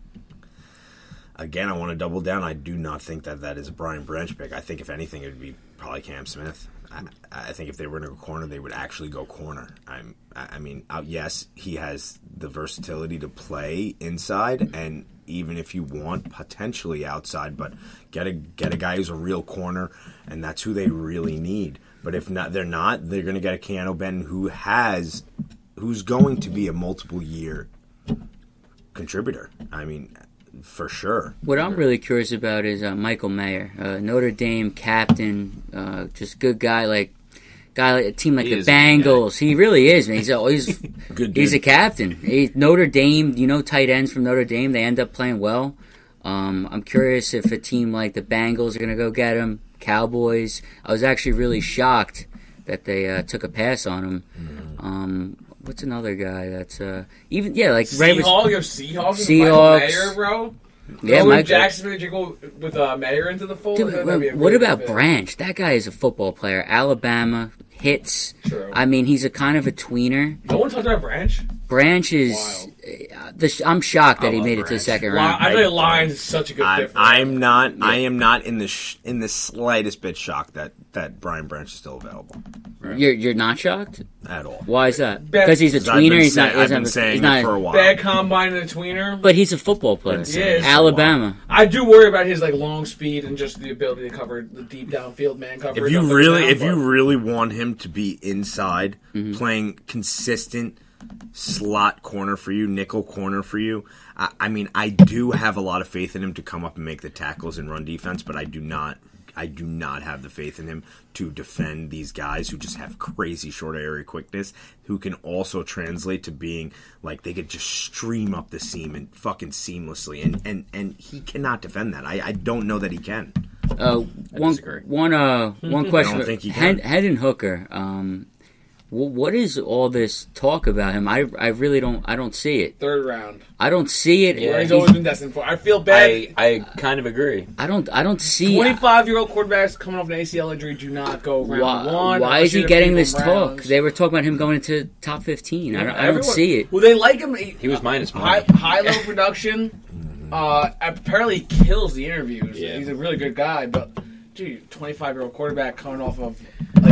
Speaker 4: again, I want to double down. I do not think that that is a Brian Branch pick. I think if anything, it would be probably Cam Smith. I, I think if they were going to go corner, they would actually go corner. I'm, I mean, uh, yes, he has the versatility to play inside, and even if you want potentially outside, but get a get a guy who's a real corner, and that's who they really need. But if not, they're not. They're going to get a Keanu Benton who has, who's going to be a multiple year contributor. I mean, for sure.
Speaker 3: What I'm really curious about is uh, Michael Mayer, uh, Notre Dame captain, uh, just good guy, like guy like a team like
Speaker 1: He
Speaker 3: the
Speaker 1: is a good guy.
Speaker 3: Bengals. He really is, man. He's always
Speaker 4: Good
Speaker 3: he's a captain. He, Notre Dame, you know, tight ends from Notre Dame, they end up playing well. Um, I'm curious if a team like the Bengals are going to go get him. Cowboys. I was actually really shocked that they uh, took a pass on him.
Speaker 4: Mm-hmm.
Speaker 3: Um, what's another guy that's uh, even yeah like right
Speaker 5: Seahawks, your Seahawks,
Speaker 3: Seahawks.
Speaker 5: Michael Mayer, bro.
Speaker 3: yeah,
Speaker 5: Go with
Speaker 3: Mike-
Speaker 5: Jackson go with uh, Mayer into the fold.
Speaker 3: Dude,
Speaker 5: I think that'd be a
Speaker 3: what about
Speaker 5: fit.
Speaker 3: Branch? That guy is a football player. Alabama hits.
Speaker 5: True.
Speaker 3: I mean, he's a kind of a tweener.
Speaker 5: No one talked about Branch.
Speaker 3: Branch is. Uh, the, sh- I'm shocked that
Speaker 1: I
Speaker 3: he
Speaker 1: love
Speaker 3: made it to the second
Speaker 5: Li-
Speaker 3: round.
Speaker 5: I think Lions is such a good
Speaker 4: I'm,
Speaker 5: fit.
Speaker 4: I'm
Speaker 5: him.
Speaker 4: not. I am not in the sh- in the slightest bit shocked that that Brian Branch is still available
Speaker 3: You're you're not shocked?
Speaker 4: at all.
Speaker 3: Why is that? Because he's a tweener. He's
Speaker 4: say-
Speaker 3: not.
Speaker 4: I've been saying
Speaker 3: He's not
Speaker 4: for a while.
Speaker 5: Bad combine and a tweener.
Speaker 3: but he's a football player.
Speaker 4: Been
Speaker 5: saying it for a
Speaker 3: Alabama.
Speaker 5: I do worry about his like long speed and just the ability to cover the deep downfield man coverage.
Speaker 4: If you really,
Speaker 5: down,
Speaker 4: if you really want him to be inside,
Speaker 3: Mm-hmm.
Speaker 4: playing consistent slot corner for you, nickel corner for you. I, I mean, I do have a lot of faith in him to come up and make the tackles and run defense, but I do not. I do not have the faith in him to defend these guys who just have crazy short area quickness, who can also translate to being like they could just stream up the seam and fucking seamlessly, and and and he cannot defend that. I, I don't know that he can.
Speaker 3: Uh, one one uh one question.
Speaker 4: don't think he
Speaker 3: Hen-
Speaker 4: can.
Speaker 3: Hendon Hooker. Um, wh- what is all this talk about him? I I really don't. I don't see it.
Speaker 5: third round,
Speaker 3: I don't see it.
Speaker 1: Yeah,
Speaker 5: he's
Speaker 3: He's-
Speaker 5: always been destined for. I feel bad.
Speaker 1: I, I kind of agree.
Speaker 3: I don't. I don't see.
Speaker 5: 25 year old quarterbacks coming off an ACL injury do not go round
Speaker 3: Why,
Speaker 5: one.
Speaker 3: why is he getting this
Speaker 5: give him
Speaker 3: talk? They were talking about him going into top fifteen. I don't, I don't see it.
Speaker 5: Well, they like him. He,
Speaker 1: He was minus
Speaker 5: high, high low production. Uh, apparently, he kills the interviews.
Speaker 1: Yeah.
Speaker 5: He's a really good guy, but dude, 25 year old quarterback coming off of like a,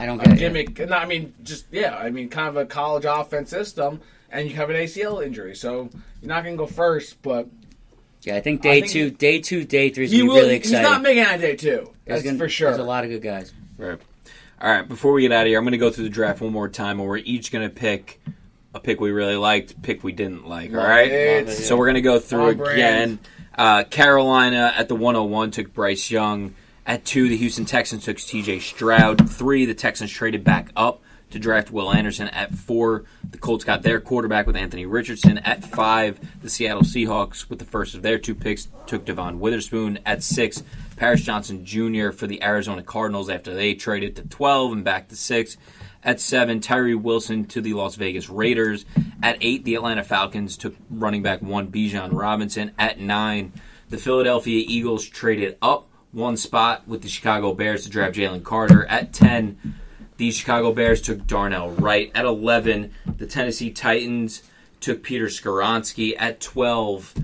Speaker 3: I don't
Speaker 5: a
Speaker 3: get it.
Speaker 5: gimmick. No, I mean, just yeah, I mean, kind of a college offense system, and you have an ACL injury, so you're not gonna go first, but
Speaker 3: Yeah, I think
Speaker 5: I
Speaker 3: day
Speaker 5: think
Speaker 3: two,
Speaker 5: he-
Speaker 3: day two, day three is gonna be
Speaker 5: will.
Speaker 3: really
Speaker 5: he's
Speaker 3: exciting.
Speaker 5: not making it on day two.
Speaker 3: There's
Speaker 5: That's
Speaker 3: gonna-
Speaker 5: for sure.
Speaker 3: There's a lot of good guys.
Speaker 1: Right. All right. Before we get out of here, I'm going to go through the draft one more time, and we're each going to pick a pick we really liked, pick we didn't like. all
Speaker 5: Love
Speaker 1: right.
Speaker 5: it.
Speaker 1: So we're going to go through
Speaker 5: On
Speaker 1: again. Uh, Carolina at the 101 took Bryce Young. At two, the Houston Texans took C.J. Stroud. Three, the Texans traded back up to draft Will Anderson. At four, the Colts got their quarterback with Anthony Richardson. At five, the Seattle Seahawks, with the first of their two picks, took Devon Witherspoon. At six, Paris Johnson Jr. for the Arizona Cardinals after they traded to 12 and back to six. At seven, Tyree Wilson to the Las Vegas Raiders. At eight, the Atlanta Falcons took running back one Bijan Robinson. At nine, the Philadelphia Eagles traded up one spot with the Chicago Bears to draft Jalen Carter. At 10, the Chicago Bears took Darnell Wright. At 11, the Tennessee Titans took Peter Skoronski. At 12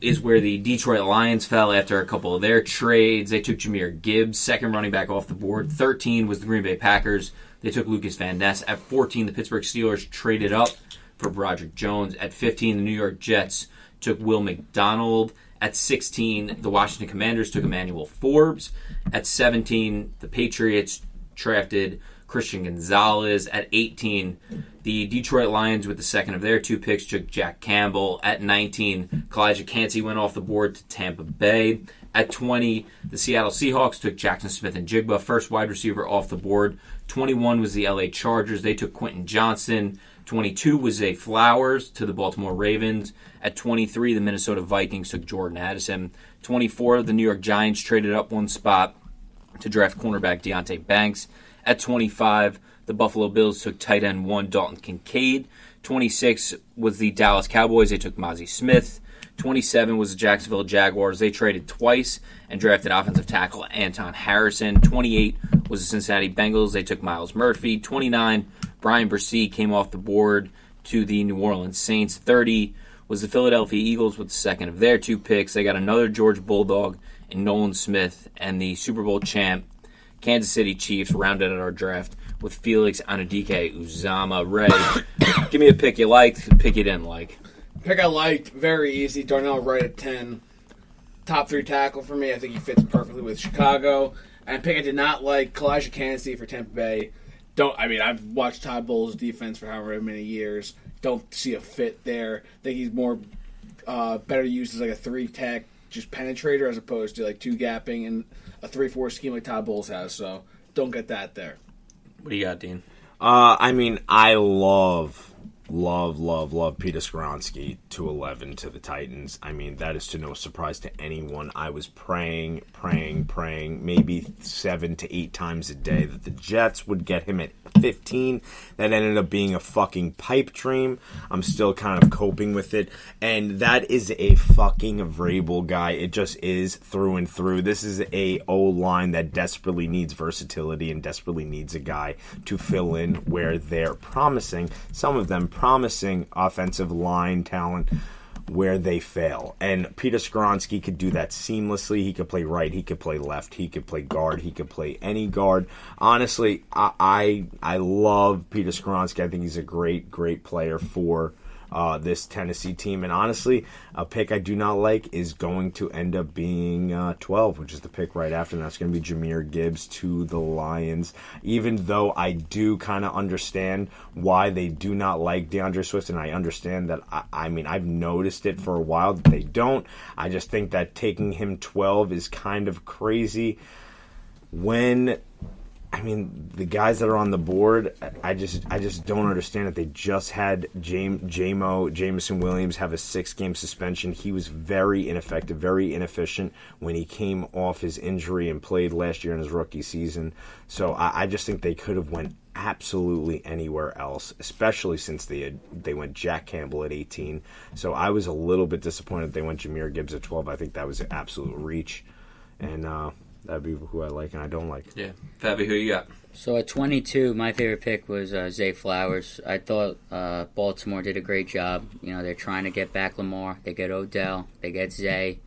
Speaker 1: is where the Detroit Lions fell after a couple of their trades. They took Jahmyr Gibbs, second running back off the board. 13 was the Green Bay Packers. They took Lucas Van Ness. At 14, the Pittsburgh Steelers traded up for Broderick Jones. At 15, the New York Jets took Will McDonald. At 16, the Washington Commanders took Emmanuel Forbes. At 17, the Patriots drafted Christian Gonzalez. At 18, the Detroit Lions, with the second of their two picks, took Jack Campbell. At 19, Calijah Kancey went off the board to Tampa Bay. At 20, the Seattle Seahawks took Jaxon Smith-Njigba, first wide receiver off the board. 21 was the LA Chargers. They took Quentin Johnston. 22 was Zay Flowers to the Baltimore Ravens. At 23, the Minnesota Vikings took Jordan Addison. 24, the New York Giants traded up one spot to draft cornerback Deonte Banks. At 25, the Buffalo Bills took tight end one Dalton Kincaid. 26 was the Dallas Cowboys. They took Mazi Smith. 27 was the Jacksonville Jaguars. They traded twice and drafted offensive tackle Anton Harrison. 28 was the Cincinnati Bengals. They took Myles Murphy. 29, Bryan Bresee came off the board to the New Orleans Saints. 30 was the Philadelphia Eagles with the second of their two picks. They got another George Bulldog and Nolan Smith, and the Super Bowl champ Kansas City Chiefs rounded out our draft with Felix Anudike-Uzomah. Ray, give me a pick you liked, pick you didn't like.
Speaker 2: Pick I liked, very easy. Darnell Wright at 10. Top three tackle for me. I think he fits perfectly with Chicago. And pick I did not like Calijah Kancey for Tampa Bay. Don't I mean I've watched Todd Bowles' defense for however many years. Don't see a fit there. think he's more uh, better used as like a three tech just penetrator as opposed to like two gapping and a three four scheme like Todd Bowles has. So don't get that there.
Speaker 1: What do you got, Dean?
Speaker 4: Uh, I mean, I love, love, love, love Peter Skoronski to 11 to the Titans. I mean, that is to no surprise to anyone. I was praying, praying, praying, maybe seven to eight times a day that the Jets would get him at 15. That ended up being a fucking pipe dream. I'm still kind of coping with it. And that is a fucking Vrabel guy. It just is through and through. This is a O line that desperately needs versatility and desperately needs a guy to fill in where they're promising. Some of them promising offensive line talent where they fail. And Peter Skoronski could do that seamlessly. He could play right, he could play left, he could play guard, he could play any guard. Honestly, I I, I love Peter Skoronski. I think he's a great, great player for uh, this Tennessee team. And honestly, a pick I do not like is going to end up being uh, 12, which is the pick right after. And that's going to be Jahmyr Gibbs to the Lions. Even though I do kind of understand why they do not like D'Andre Swift, and I understand that, I, I mean, I've noticed it for a while that they don't. I just think that taking him 12 is kind of crazy when I mean, the guys that are on the board, I just, I just don't understand it. They just had Jam, Jamo, Jameson Williams have a six-game suspension. He was very ineffective, very inefficient when he came off his injury and played last year in his rookie season. So I, I just think they could have went absolutely anywhere else, especially since they had, they went Jack Campbell at 18. So I was a little bit disappointed they went Jahmyr Gibbs at 12. I think that was an absolute reach, and. uh That'd be who I like and I don't like.
Speaker 1: Yeah, Fabi, who you got?
Speaker 3: So at 22, my favorite pick was uh, Zay Flowers. I thought uh, Baltimore did a great job. You know, they're trying to get back Lamar. They get Odell. They get Zay.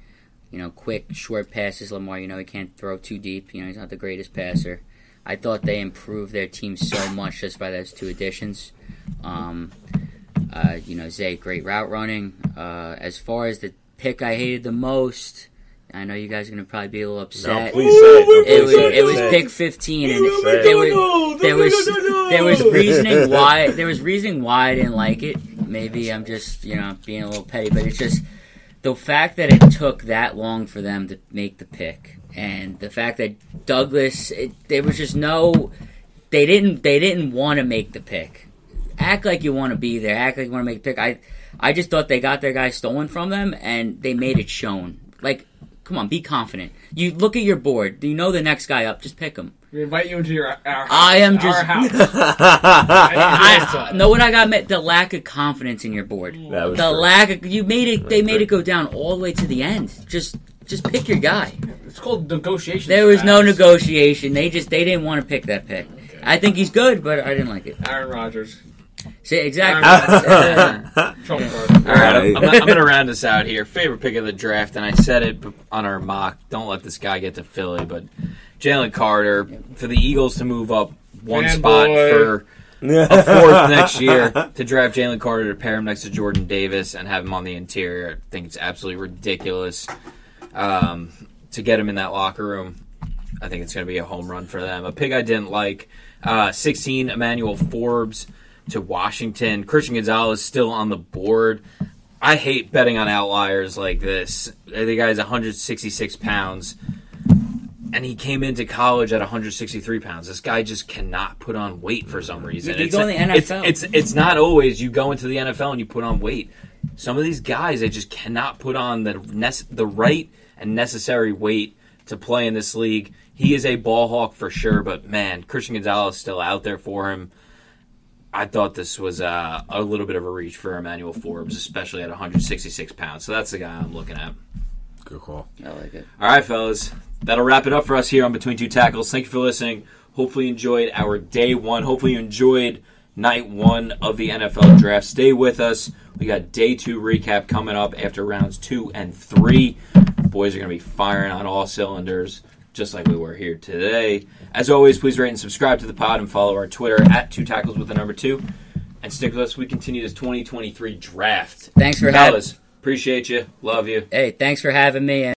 Speaker 3: You know, quick, short passes. Lamar, you know, he can't throw too deep. You know, he's not the greatest passer. I thought they improved their team so much just by those two additions. Um, uh, you know, Zay, great route running. Uh, as far as the pick I hated the most, I know you guys are gonna probably be a little
Speaker 4: No,
Speaker 3: upset.
Speaker 4: please say it. No,
Speaker 3: It
Speaker 4: please
Speaker 3: was
Speaker 4: say
Speaker 3: it was pick 15, and
Speaker 4: it.
Speaker 3: there was there was there was reasoning why there was reasoning why I didn't like it. Maybe I'm just you know being a little petty, but it's just the fact that it took that long for them to make the pick, and the fact that Douglas, it, there was just no, they didn't they didn't want to make the pick. Act like you want to be there. Act like you want to make the pick. I I just thought they got their guy stolen from them, and they made it shown. Like, come on, be confident. You look at your board. Do you know the next guy up. Just pick him.
Speaker 2: We invite you into your our house,
Speaker 3: I am
Speaker 2: our
Speaker 3: just-
Speaker 2: house.
Speaker 3: I, know what I got. met- The lack of confidence in your board.
Speaker 4: That was
Speaker 3: the
Speaker 4: true.
Speaker 3: lack of you made it. They made
Speaker 4: true.
Speaker 3: it go down all the way to the end. Just just pick your guy.
Speaker 2: It's called negotiation.
Speaker 3: There was no negotiation. They just they didn't want to pick that pick. I think he's good, but I didn't like it.
Speaker 2: Aaron Rodgers.
Speaker 3: See, exactly.
Speaker 1: All right, I'm, I'm, I'm going to round this out here. Favorite pick of the draft, and I said it on our mock. Don't let this guy get to Philly, but Jalen Carter for the Eagles to move up one
Speaker 2: Fanboy.
Speaker 1: spot for a fourth next year to draft Jalen Carter to pair him next to Jordan Davis and have him on the interior. I think it's absolutely ridiculous um, to get him in that locker room. I think it's going to be a home run for them. A pick I didn't like. Uh, 16, Emmanuel Forbes to Washington. Christian Gonzalez still on the board. I hate betting on outliers like this. The guy's 166 pounds, and he came into college at 163 pounds. This guy just cannot put on weight for some reason.
Speaker 3: You
Speaker 1: It's,
Speaker 3: go in the NFL.
Speaker 1: it's it's not always you go into the NFL and you put on weight. Some of these guys they just cannot put on the nec- the right and necessary weight to play in this league. He is a ball hawk for sure, but man, Christian Gonzalez is still out there for him. I thought this was uh, a little bit of a reach for Emmanuel Forbes, especially at 166 pounds. So that's the guy I'm looking at.
Speaker 4: Good call.
Speaker 3: I like it.
Speaker 1: All right, fellas. That'll wrap it up for us here on Between Two Tackles. Thank you for listening. Hopefully, you enjoyed our day one. Hopefully, you enjoyed night one of the NFL draft. Stay with us. We got day two recap coming up after rounds two and three. Boys are going to be firing on all cylinders, just like we were here today. As always, please rate and subscribe to the pod and follow our Twitter at Two Tackles with the number two. And stick with us. We continue this 2023 draft.
Speaker 3: Thanks for having.
Speaker 1: us. appreciate you. Love you.
Speaker 3: Hey, thanks for having me.